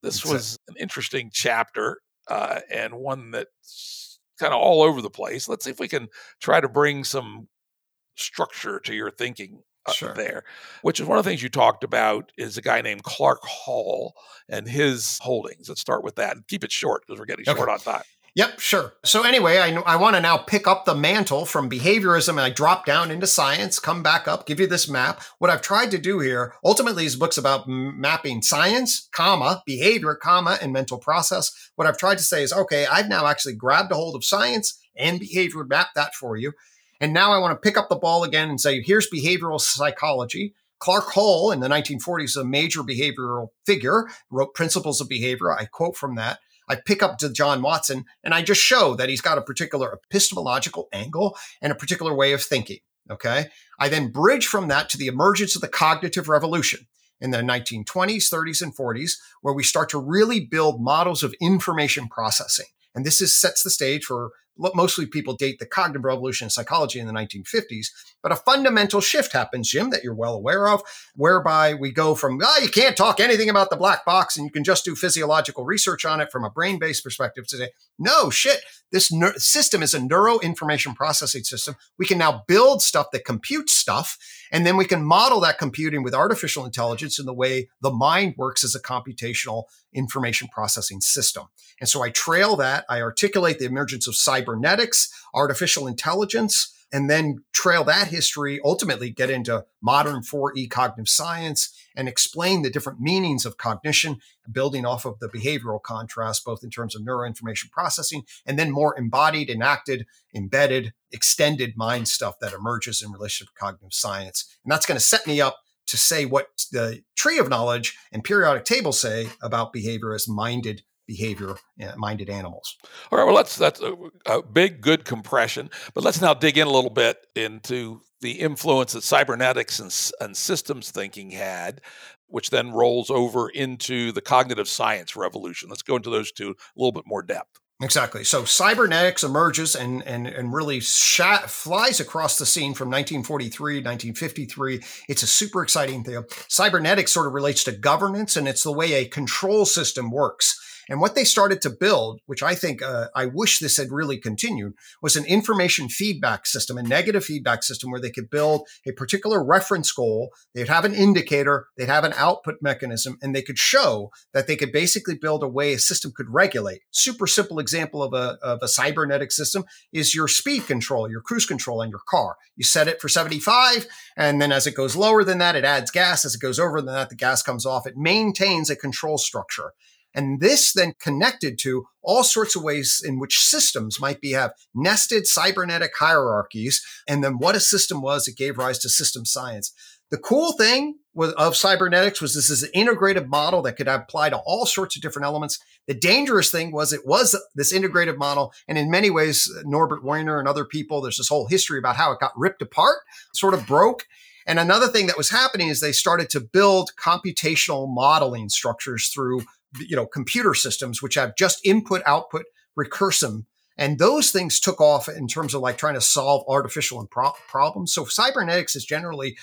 This was an interesting chapter uh, and one that's kind of all over the place. Let's see if we can try to bring some structure to your thinking uh, sure. there, which is one of the things you talked about is a guy named Clark Hull and his holdings. Let's start with that and keep it short because we're getting okay. short on time. Yep, sure. So anyway, I, I want to now pick up the mantle from behaviorism and I drop down into science, come back up, give you this map. What I've tried to do here, ultimately, is books about mapping science, comma, behavior, comma, and mental process. What I've tried to say is, okay, I've now actually grabbed a hold of science and behavior, map that for you. And now I want to pick up the ball again and say, here's behavioral psychology. Clark Hull in the 1940s, a major behavioral figure, wrote Principles of Behavior. I quote from that. I pick up to John Watson and I just show that he's got a particular epistemological angle and a particular way of thinking. Okay. I then bridge from that to the emergence of the cognitive revolution in the 1920s, 30s, and 40s, where we start to really build models of information processing. And this is sets the stage for mostly people date the cognitive revolution in psychology in the 1950s. But a fundamental shift happens, Jim, that you're well aware of, whereby we go from, oh, you can't talk anything about the black box and you can just do physiological research on it from a brain based perspective to say, no, shit, this system is a neuro information processing system. We can now build stuff that computes stuff, and then we can model that computing with artificial intelligence in the way the mind works as a computational information processing system. And so I trail that. I articulate the emergence of cybernetics, artificial intelligence, and then trail that history, ultimately get into modern 4E cognitive science and explain the different meanings of cognition, building off of the behavioral contrast, both in terms of neuroinformation processing and then more embodied, enacted, embedded, extended mind stuff that emerges in relationship to cognitive science. And that's going to set me up to say what the tree of knowledge and periodic tables say about behavior as minded behavior eh, minded animals. All right, well, let's that's a, a, big, good compression, but let's now dig in a little bit into the influence that cybernetics and, and systems thinking had, which then rolls over into the cognitive science revolution. Let's go into those two a little bit more depth. Exactly. So cybernetics emerges and and and really flies across the scene from 1943, 1953. It's a super exciting thing. Cybernetics sort of relates to governance, and it's the way a control system works. And what they started to build, which I think uh, I wish this had really continued, was an information feedback system, a negative feedback system where they could build a particular reference goal. They'd have an indicator, they'd have an output mechanism, and they could show that they could basically build a way a system could regulate. Super simple example of a, of a cybernetic system is your speed control, your cruise control on your car. You set it for 75, and then as it goes lower than that, it adds gas. As it goes over than that, the gas comes off. It maintains a control structure. And this then connected to all sorts of ways in which systems might be have nested cybernetic hierarchies. And then what a system was, it gave rise to system science. The cool thing was, of cybernetics was this is an integrative model that could apply to all sorts of different elements. The dangerous thing was it was this integrative model. And in many ways, Norbert Wiener and other people, there's this whole history about how it got ripped apart, sort of broke. And another thing that was happening is they started to build computational modeling structures through, you know, computer systems, which have just input output recursive and those things took off in terms of like trying to solve artificial pro- problems. So cybernetics is generally,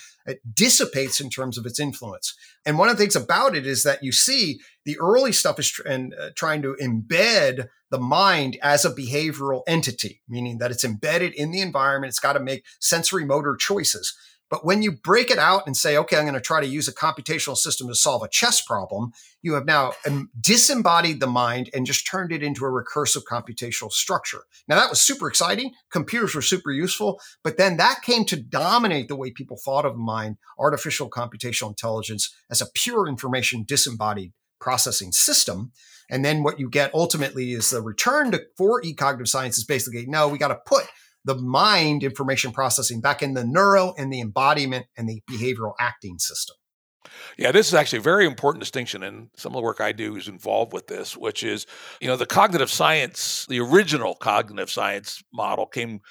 dissipates in terms of its influence. And one of the things about it is that you see the early stuff is tr- and, uh, trying to embed the mind as a behavioral entity, meaning that it's embedded in the environment. It's got to make sensory motor choices. But when you break it out and say, okay, I'm going to try to use a computational system to solve a chess problem, you have now um, disembodied the mind and just turned it into a recursive computational structure. Now, that was super exciting. Computers were super useful, but then that came to dominate the way people thought of mind, artificial computational intelligence as a pure information disembodied processing system. And then what you get ultimately is the return to for e cognitive science is basically no, we got to put the mind information processing back in the neuro and the embodiment and the behavioral acting system. Yeah, this is actually a very important distinction, and some of the work I do is involved with this, which is, you know, the cognitive science, the original cognitive science model came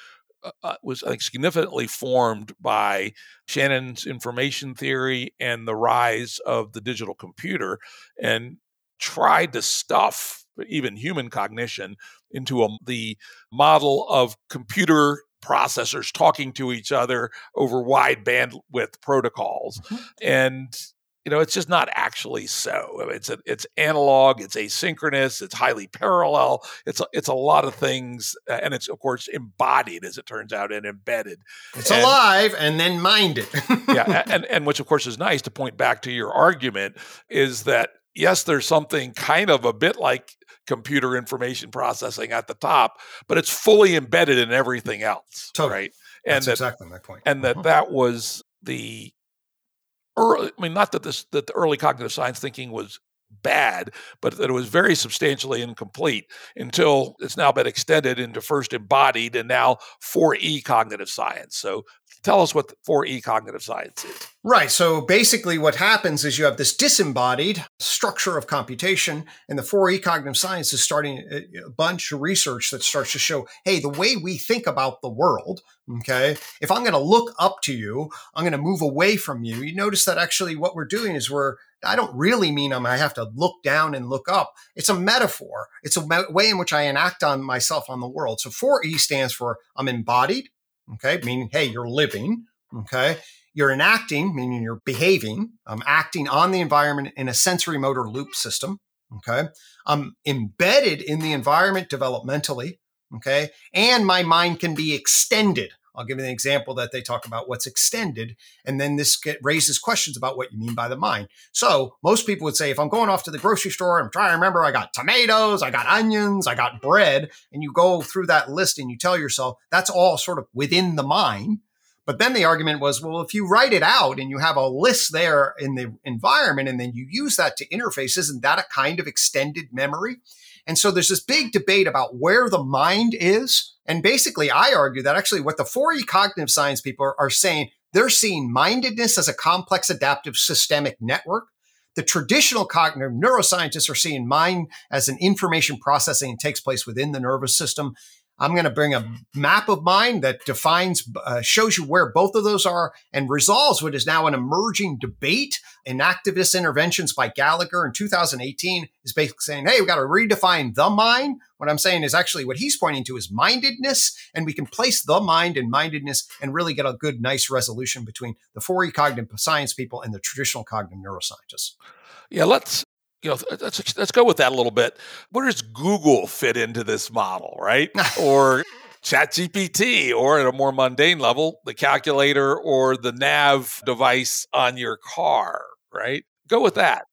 uh, uh was I think significantly formed by Shannon's information theory and the rise of the digital computer, and tried to stuff even human cognition into a, the model of computer processors talking to each other over wide bandwidth protocols. Mm-hmm. and you know it's just not actually so. It's a, it's analog it's asynchronous it's highly parallel it's a, it's a lot of things and it's of course embodied as it turns out and embedded. It's and, alive and then minded. <laughs> Yeah and and which of course is nice to point back to your argument is that yes, there's something kind of a bit like computer information processing at the top, but it's fully embedded in everything else. Totally. Right. And That's that, exactly my point. And that uh-huh. that was the early, I mean, not that this, that the early cognitive science thinking was bad, but that it was very substantially incomplete until it's now been extended into first embodied and now 4E cognitive science. So tell us what 4E cognitive science is. Right. So basically, what happens is you have this disembodied structure of computation, and the 4E cognitive science is starting uh, a bunch of research that starts to show hey, the way we think about the world, okay, if I'm going to look up to you, I'm going to move away from you. You notice that actually what we're doing is we're I don't really mean I'm, I have to look down and look up. It's a metaphor. It's a way in which I enact on myself on the world. So 4E stands for I'm embodied, okay, meaning, hey, you're living, okay. You're enacting, meaning you're behaving. I'm acting on the environment in a sensory motor loop system, okay. I'm embedded in the environment developmentally, okay. And my mind can be extended. I'll give you an example that they talk about what's extended. And then this get, raises questions about what you mean by the mind. So most people would say, if I'm going off to the grocery store, I'm trying to remember, I got tomatoes, I got onions, I got bread. And you go through that list and you tell yourself that's all sort of within the mind. But then the argument was, well, if you write it out and you have a list there in the environment and then you use that to interface, isn't that a kind of extended memory? And so there's this big debate about where the mind is. And basically, I argue that actually what the 4E cognitive science people are, are saying, they're seeing mindedness as a complex adaptive systemic network. The traditional cognitive neuroscientists are seeing mind as an information processing that takes place within the nervous system. I'm going to bring a map of mine that defines, uh, shows you where both of those are and resolves what is now an emerging debate Enactivist Interventions by Gallagher in 2018 is basically saying, hey, we've got to redefine the mind. What I'm saying is actually what he's pointing to is mindedness, and we can place the mind and mindedness and really get a good, nice resolution between the 4E cognitive science people and the traditional cognitive neuroscientists. Yeah, let's you know, let's let's go with that a little bit. Where does Google fit into this model, right? <laughs> or ChatGPT, or at a more mundane level, the calculator or the nav device on your car, right? Go with that.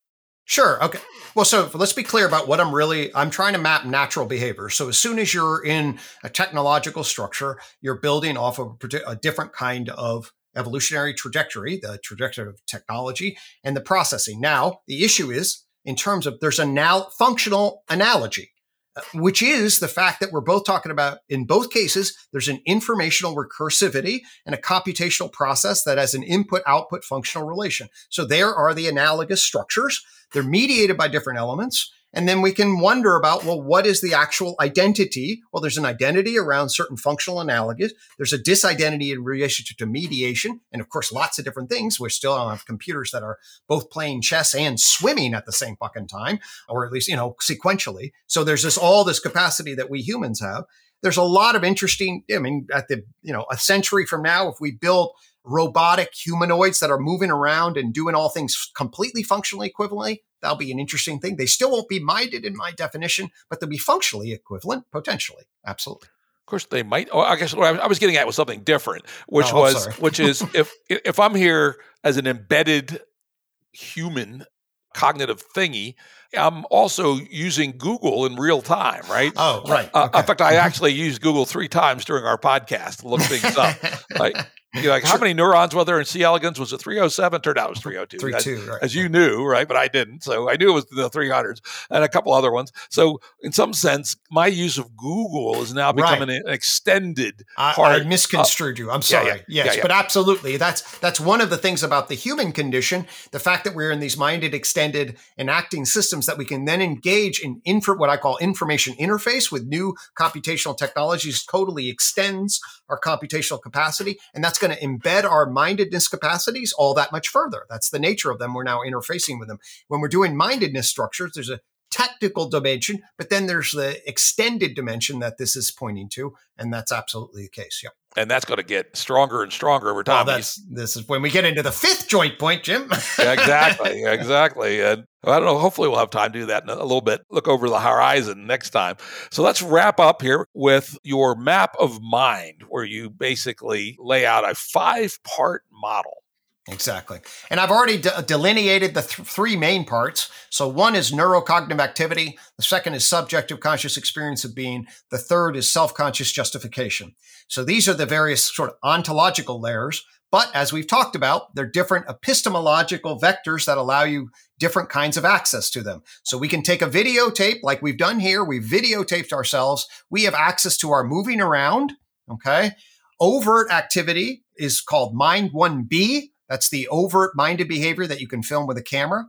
Sure. Okay. Well, so let's be clear about what I'm really I'm trying to map natural behavior. So as soon as you're in a technological structure, you're building off of a different kind of evolutionary trajectory, the trajectory of technology and the processing. Now, the issue is in terms of there's a now functional analogy uh, which is the fact that we're both talking about in both cases, there's an informational recursivity and a computational process that has an input output functional relation. So there are the analogous structures. They're mediated by different elements. And then we can wonder about, well, what is the actual identity? Well, there's an identity around certain functional analogies. There's a disidentity in relationship to mediation. And of course, lots of different things. We still don't have computers that are both playing chess and swimming at the same fucking time, or at least, you know, sequentially. So there's this, all this capacity that we humans have. There's a lot of interesting, I mean, at the, you know, a century from now, if we build robotic humanoids that are moving around and doing all things completely functionally equivalently, that'll be an interesting thing. They still won't be minded in my definition, but they'll be functionally equivalent potentially. Absolutely. Of course, they might. Oh, I guess what I was getting at was something different, which oh, was, <laughs> which is if if I'm here as an embedded human cognitive thingy, I'm also using Google in real time, right? Oh, right. Uh, okay. In fact, I <laughs> actually used Google three times during our podcast to look things up. like, <laughs> you're like, how many neurons were there in C. elegans? Was it 307? Turned out it was 302. 32, as, right. as you knew, right? But I didn't. So I knew it was the 300s and a couple other ones. So in some sense, my use of Google is now becoming right. an extended I, part. I misconstrued uh, you. I'm sorry. Yeah, yeah, yes, yeah, but absolutely. That's that's one of the things about the human condition. The fact that we're in these minded, extended, enacting systems that we can then engage in info, what I call information interface with new computational technologies totally extends our computational capacity. And that's going to embed our mindedness capacities all that much further. That's the nature of them. We're now interfacing with them. When we're doing mindedness structures, there's a technical dimension, but then there's the extended dimension that this is pointing to. And that's absolutely the case. Yep and that's going to get stronger and stronger over time. Well, that's this is when we get into the fifth joint point, Jim. <laughs> exactly, exactly. And I don't know. Hopefully, we'll have time to do that in a little bit. Look over the horizon next time. So let's wrap up here with your map of mind, where you basically lay out a five-part model Exactly. And I've already de- delineated the th- three main parts. So, one is neurocognitive activity, the second is subjective conscious experience of being, the third is self conscious justification. So, these are the various sort of ontological layers. But as we've talked about, they're different epistemological vectors that allow you different kinds of access to them. So we can take a videotape like we've done here. We've videotaped ourselves. We have access to our moving around. Okay. Overt activity is called Mind 1B. That's the overt minded behavior that you can film with a camera.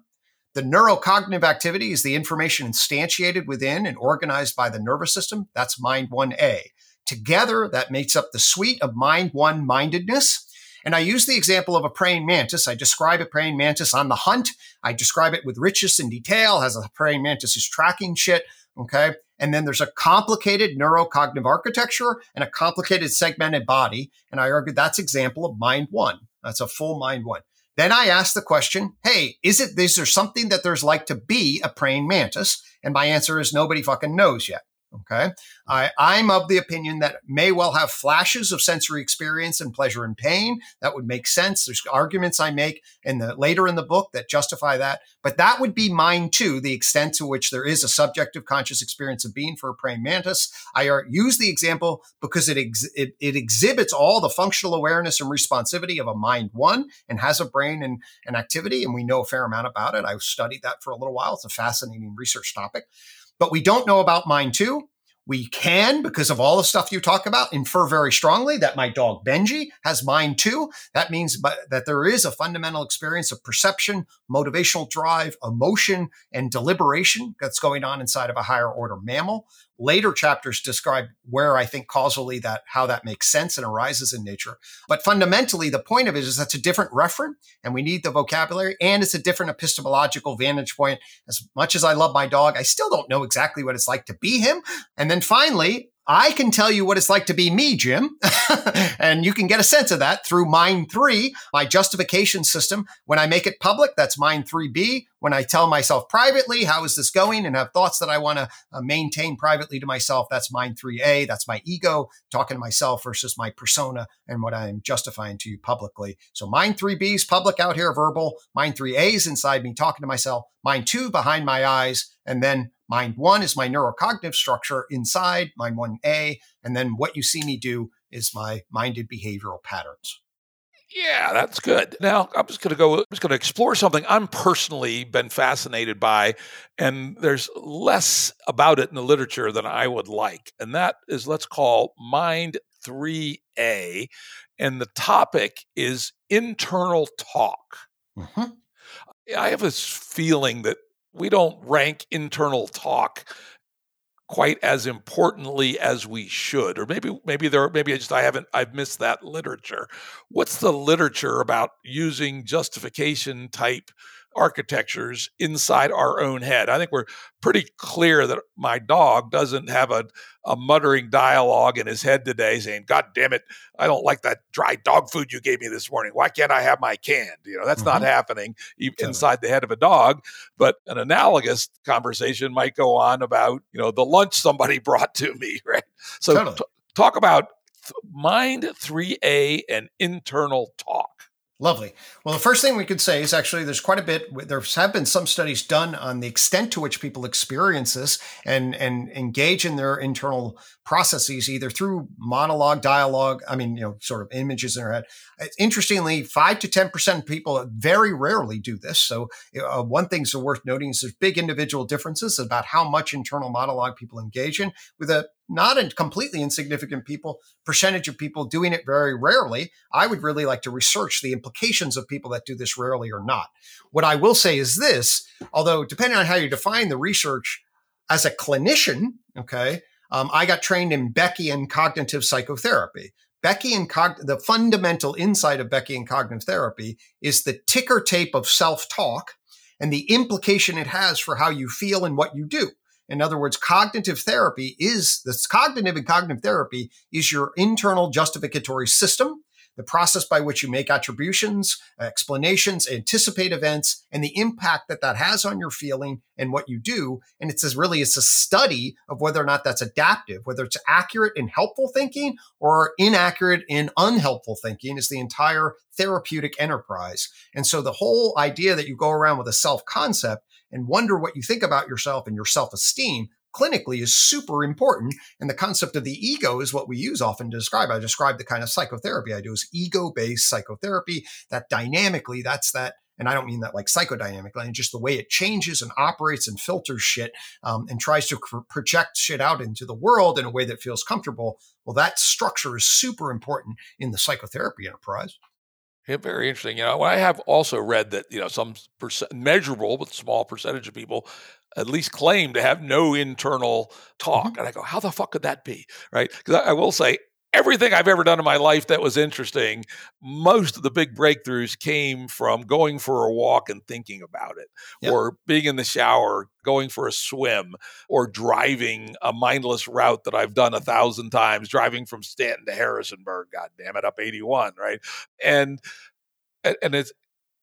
The neurocognitive activity is the information instantiated within and organized by the nervous system. That's Mind 1A. Together, that makes up the suite of Mind 1 mindedness. And I use the example of a praying mantis. I describe a praying mantis on the hunt. I describe it with richness and detail, as a praying mantis is tracking shit. Okay. And then there's a complicated neurocognitive architecture and a complicated segmented body. And I argue that's example of mind one. That's a full mind one. Then I ask the question, hey, is it, is there something that there's like to be a praying mantis? And my answer is nobody fucking knows yet. Okay. I, I'm of the opinion that may well have flashes of sensory experience and pleasure and pain. That would make sense. There's arguments I make in the later in the book that justify that. But that would be mind two, the extent to which there is a subjective conscious experience of being for a praying mantis. I use the example because it, ex- it, it exhibits all the functional awareness and responsivity of a mind one and has a brain and, and activity. And we know a fair amount about it. I've studied that for a little while. It's a fascinating research topic but we don't know about mind two. We can, because of all the stuff you talk about, infer very strongly that my dog Benji has mind two. That means that there is a fundamental experience of perception, motivational drive, emotion, and deliberation that's going on inside of a higher order mammal. Later chapters describe where I think causally that how that makes sense and arises in nature. But fundamentally, the point of it is that's a different referent, and we need the vocabulary, and it's a different epistemological vantage point. As much as I love my dog, I still don't know exactly what it's like to be him. And then finally, I can tell you what it's like to be me, Jim. <laughs> and you can get a sense of that through Mind 3, my justification system. When I make it public, that's Mind 3B. When I tell myself privately, how is this going, and have thoughts that I want to uh, maintain privately to myself, that's Mind 3A. That's my ego talking to myself versus my persona and what I'm justifying to you publicly. So Mind 3B is public out here, verbal. Mind 3A is inside me talking to myself. Mind 2 behind my eyes. And then Mind one is my neurocognitive structure inside mind 1A. And then what you see me do is my minded behavioral patterns. Yeah, that's good. Now I'm just going to go. I'm just going to explore something I'm personally been fascinated by, and there's less about it in the literature than I would like, and that is let's call Mind 3A, and the topic is internal talk. Mm-hmm. I have this feeling that we don't rank internal talk quite as importantly as we should or maybe maybe there maybe I just I haven't I've missed that literature. What's the literature about using justification type architectures inside our own head. I think we're pretty clear that my dog doesn't have a, a muttering dialogue in his head today saying, God damn it, I don't like that dry dog food you gave me this morning. Why can't I have my canned? You know, that's mm-hmm. not happening inside the head of a dog. But an analogous conversation might go on about, you know, the lunch somebody <laughs> brought to me, right? So totally. t- talk about mind 3A and internal talk. Lovely. Well, the first thing we could say is actually there's quite a bit. There have been some studies done on the extent to which people experience this and and engage in their internal processes either through monologue, dialogue. I mean, you know, sort of images in her head. Interestingly, five to ten percent of people very rarely do this. So uh, one thing's worth noting is there's big individual differences about how much internal monologue people engage in, with a not a completely insignificant people percentage of people doing it very rarely. I would really like to research the implications of people that do this rarely or not. What I will say is this, although depending on how you define the research as a clinician, okay, um, I got trained in Beckian cognitive psychotherapy. Beckian cog- the fundamental insight of Beckian cognitive therapy is the ticker tape of self-talk and the implication it has for how you feel and what you do. In other words, cognitive therapy is this cognitive and cognitive therapy is your internal justificatory system, the process by which you make attributions, explanations, anticipate events, and the impact that that has on your feeling and what you do. And it's really it's a study of whether or not that's adaptive, whether it's accurate in helpful thinking or inaccurate in unhelpful thinking is the entire therapeutic enterprise. And so the whole idea that you go around with a self concept and wonder what you think about yourself and your self esteem clinically is super important. And the concept of the ego is what we use often to describe. I describe the kind of psychotherapy I do as ego based psychotherapy that dynamically, that's that. And I don't mean that like psychodynamically, and just the way it changes and operates and filters shit um, and tries to cr- project shit out into the world in a way that feels comfortable. Well, that structure is super important in the psychotherapy enterprise. Yeah, very interesting. You know, I have also read that you know some percent, measurable but small percentage of people at least claim to have no internal talk, mm-hmm. and I go, how the fuck could that be, right? Because I, I will say everything I've ever done in my life that was interesting, most of the big breakthroughs came from going for a walk and thinking about it, yep. or being in the shower, going for a swim, or driving a mindless route that I've done a thousand times, driving from Staunton to Harrisonburg, god damn it, up 81, right? And and it's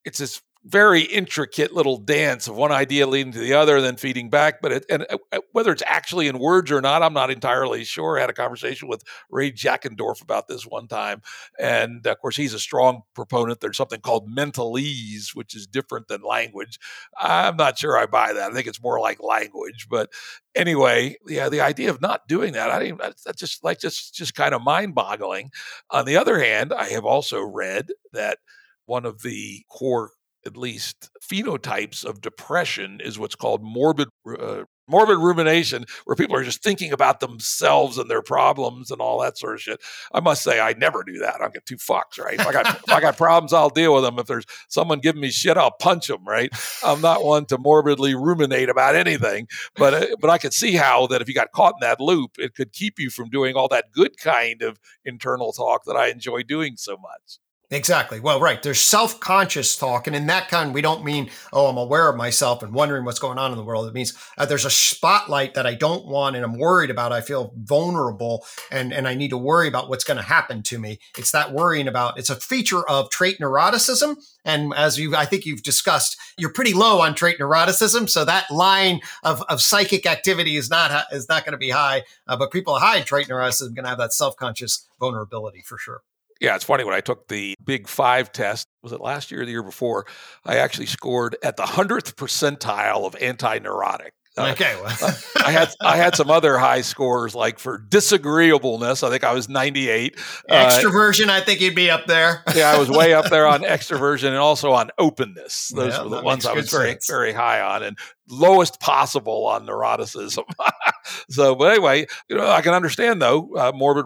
it's this very intricate little dance of one idea leading to the other, and then feeding back. But it, and uh, uh, whether it's actually in words or not, I'm not entirely sure. I had a conversation with Ray Jackendoff about this one time, and of course, he's a strong proponent. There's something called mentalese, which is different than language. I'm not sure I buy that. I think it's more like language. But anyway, yeah, the idea of not doing that, I didn't. That's just like just just kind of mind boggling. On the other hand, I have also read that one of the core at least phenotypes of depression is what's called morbid uh, morbid rumination where people are just thinking about themselves and their problems and all that sort of shit. I must say i never do that. I don't get two fucks right? If i got if i got problems i'll deal with them if there's someone giving me shit i'll punch them right? I'm not one to morbidly ruminate about anything but uh, but i could see how that if you got caught in that loop it could keep you from doing all that good kind of internal talk that i enjoy doing so much Exactly. Well, right. There's self conscious talk. And in that kind, we don't mean, oh, I'm aware of myself and wondering what's going on in the world. It means uh, there's a spotlight that I don't want and I'm worried about. I feel vulnerable and, and I need to worry about what's going to happen to me. It's that worrying about, it's a feature of trait neuroticism. And as you, I think you've discussed, you're pretty low on trait neuroticism. So that line of, of psychic activity is not, is not going to be high. Uh, but people high trait neuroticism are going to have that self conscious vulnerability for sure. Yeah, it's funny when I took the Big Five test, was it last year or the year before? I actually scored at the 100th percentile of anti neurotic. Okay. Well. I had I had some other high scores like for disagreeableness. I think I was 98. Extroversion, uh, I think you'd be up there. yeah, I was way up there on <laughs> extroversion and also on openness. Those yeah, were the ones I was very sense. very high on, and lowest possible on neuroticism. <laughs> so, but anyway, you know, I can understand though uh, morbid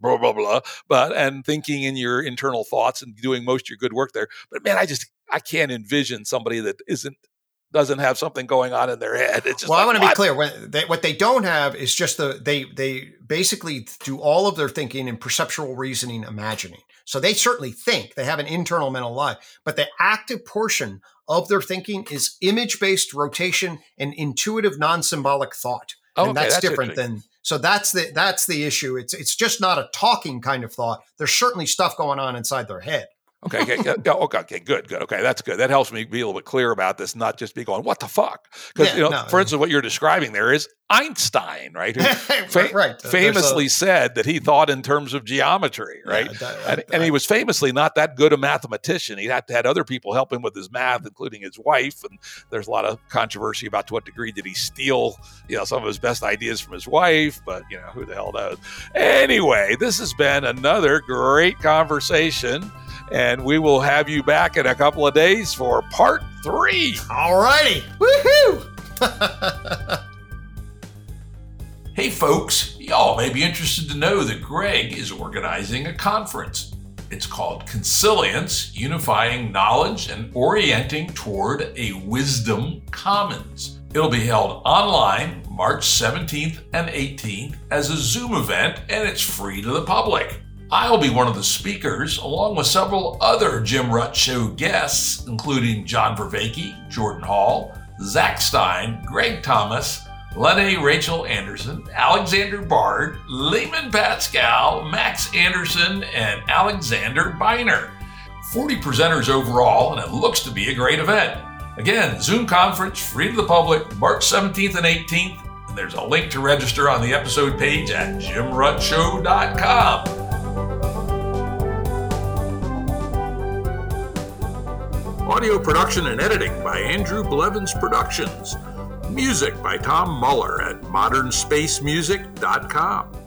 blah blah blah, but and thinking in your internal thoughts and doing most of your good work there. But man, I just I can't envision somebody that isn't doesn't have something going on in their head. It's just well, like, I want to be clear. When they, what they don't have is just the they they basically do all of their thinking in perceptual reasoning, imagining. So they certainly think they have an internal mental life, but the active portion of their thinking is image based rotation and intuitive non symbolic thought, oh, and okay, that's, that's different than. So that's the that's the issue. It's it's just not a talking kind of thought. There's certainly stuff going on inside their head. Okay, okay, okay, okay, good, good. Okay, that's good. That helps me be a little bit clear about this, not just be going, "What the fuck?" Because yeah, you know, no, for instance, what you're describing there is Einstein, right? Who <laughs> fa- right. Famously a, said that he thought in terms of geometry, right? Yeah, that, and, I, and, he was famously not that good a mathematician. He had to had other people help him with his math, including his wife. And there's a lot of controversy about to what degree did he steal, you know, some of his best ideas from his wife. But you know, who the hell knows? Anyway, this has been another great conversation. And we will have you back in a couple of days for part three. All righty. Woohoo! <laughs> hey, folks, y'all may be interested to know that Gregg is organizing a conference. It's called Consilience Unifying Knowledge and Orienting Toward a Wisdom Commons. It'll be held online March 17th and 18th as a Zoom event, and it's free to the public. I'll be one of the speakers, along with several other Jim Rutt Show guests, including John Vervaeke, Jordan Hall, Zach Stein, Greg Thomas, Lene Rachel Andersen, Alexander Bard, Layman Pascal, Max Anderson, and Alexander Beiner. 40 presenters overall, and it looks to be a great event. Again, Zoom conference, free to the public, March 17th and 18th. And there's a link to register on the episode page at jimruttshow.com. Audio production and editing by Andrew Blevins Productions. Music by Tom Muller at modernspacemusic.com.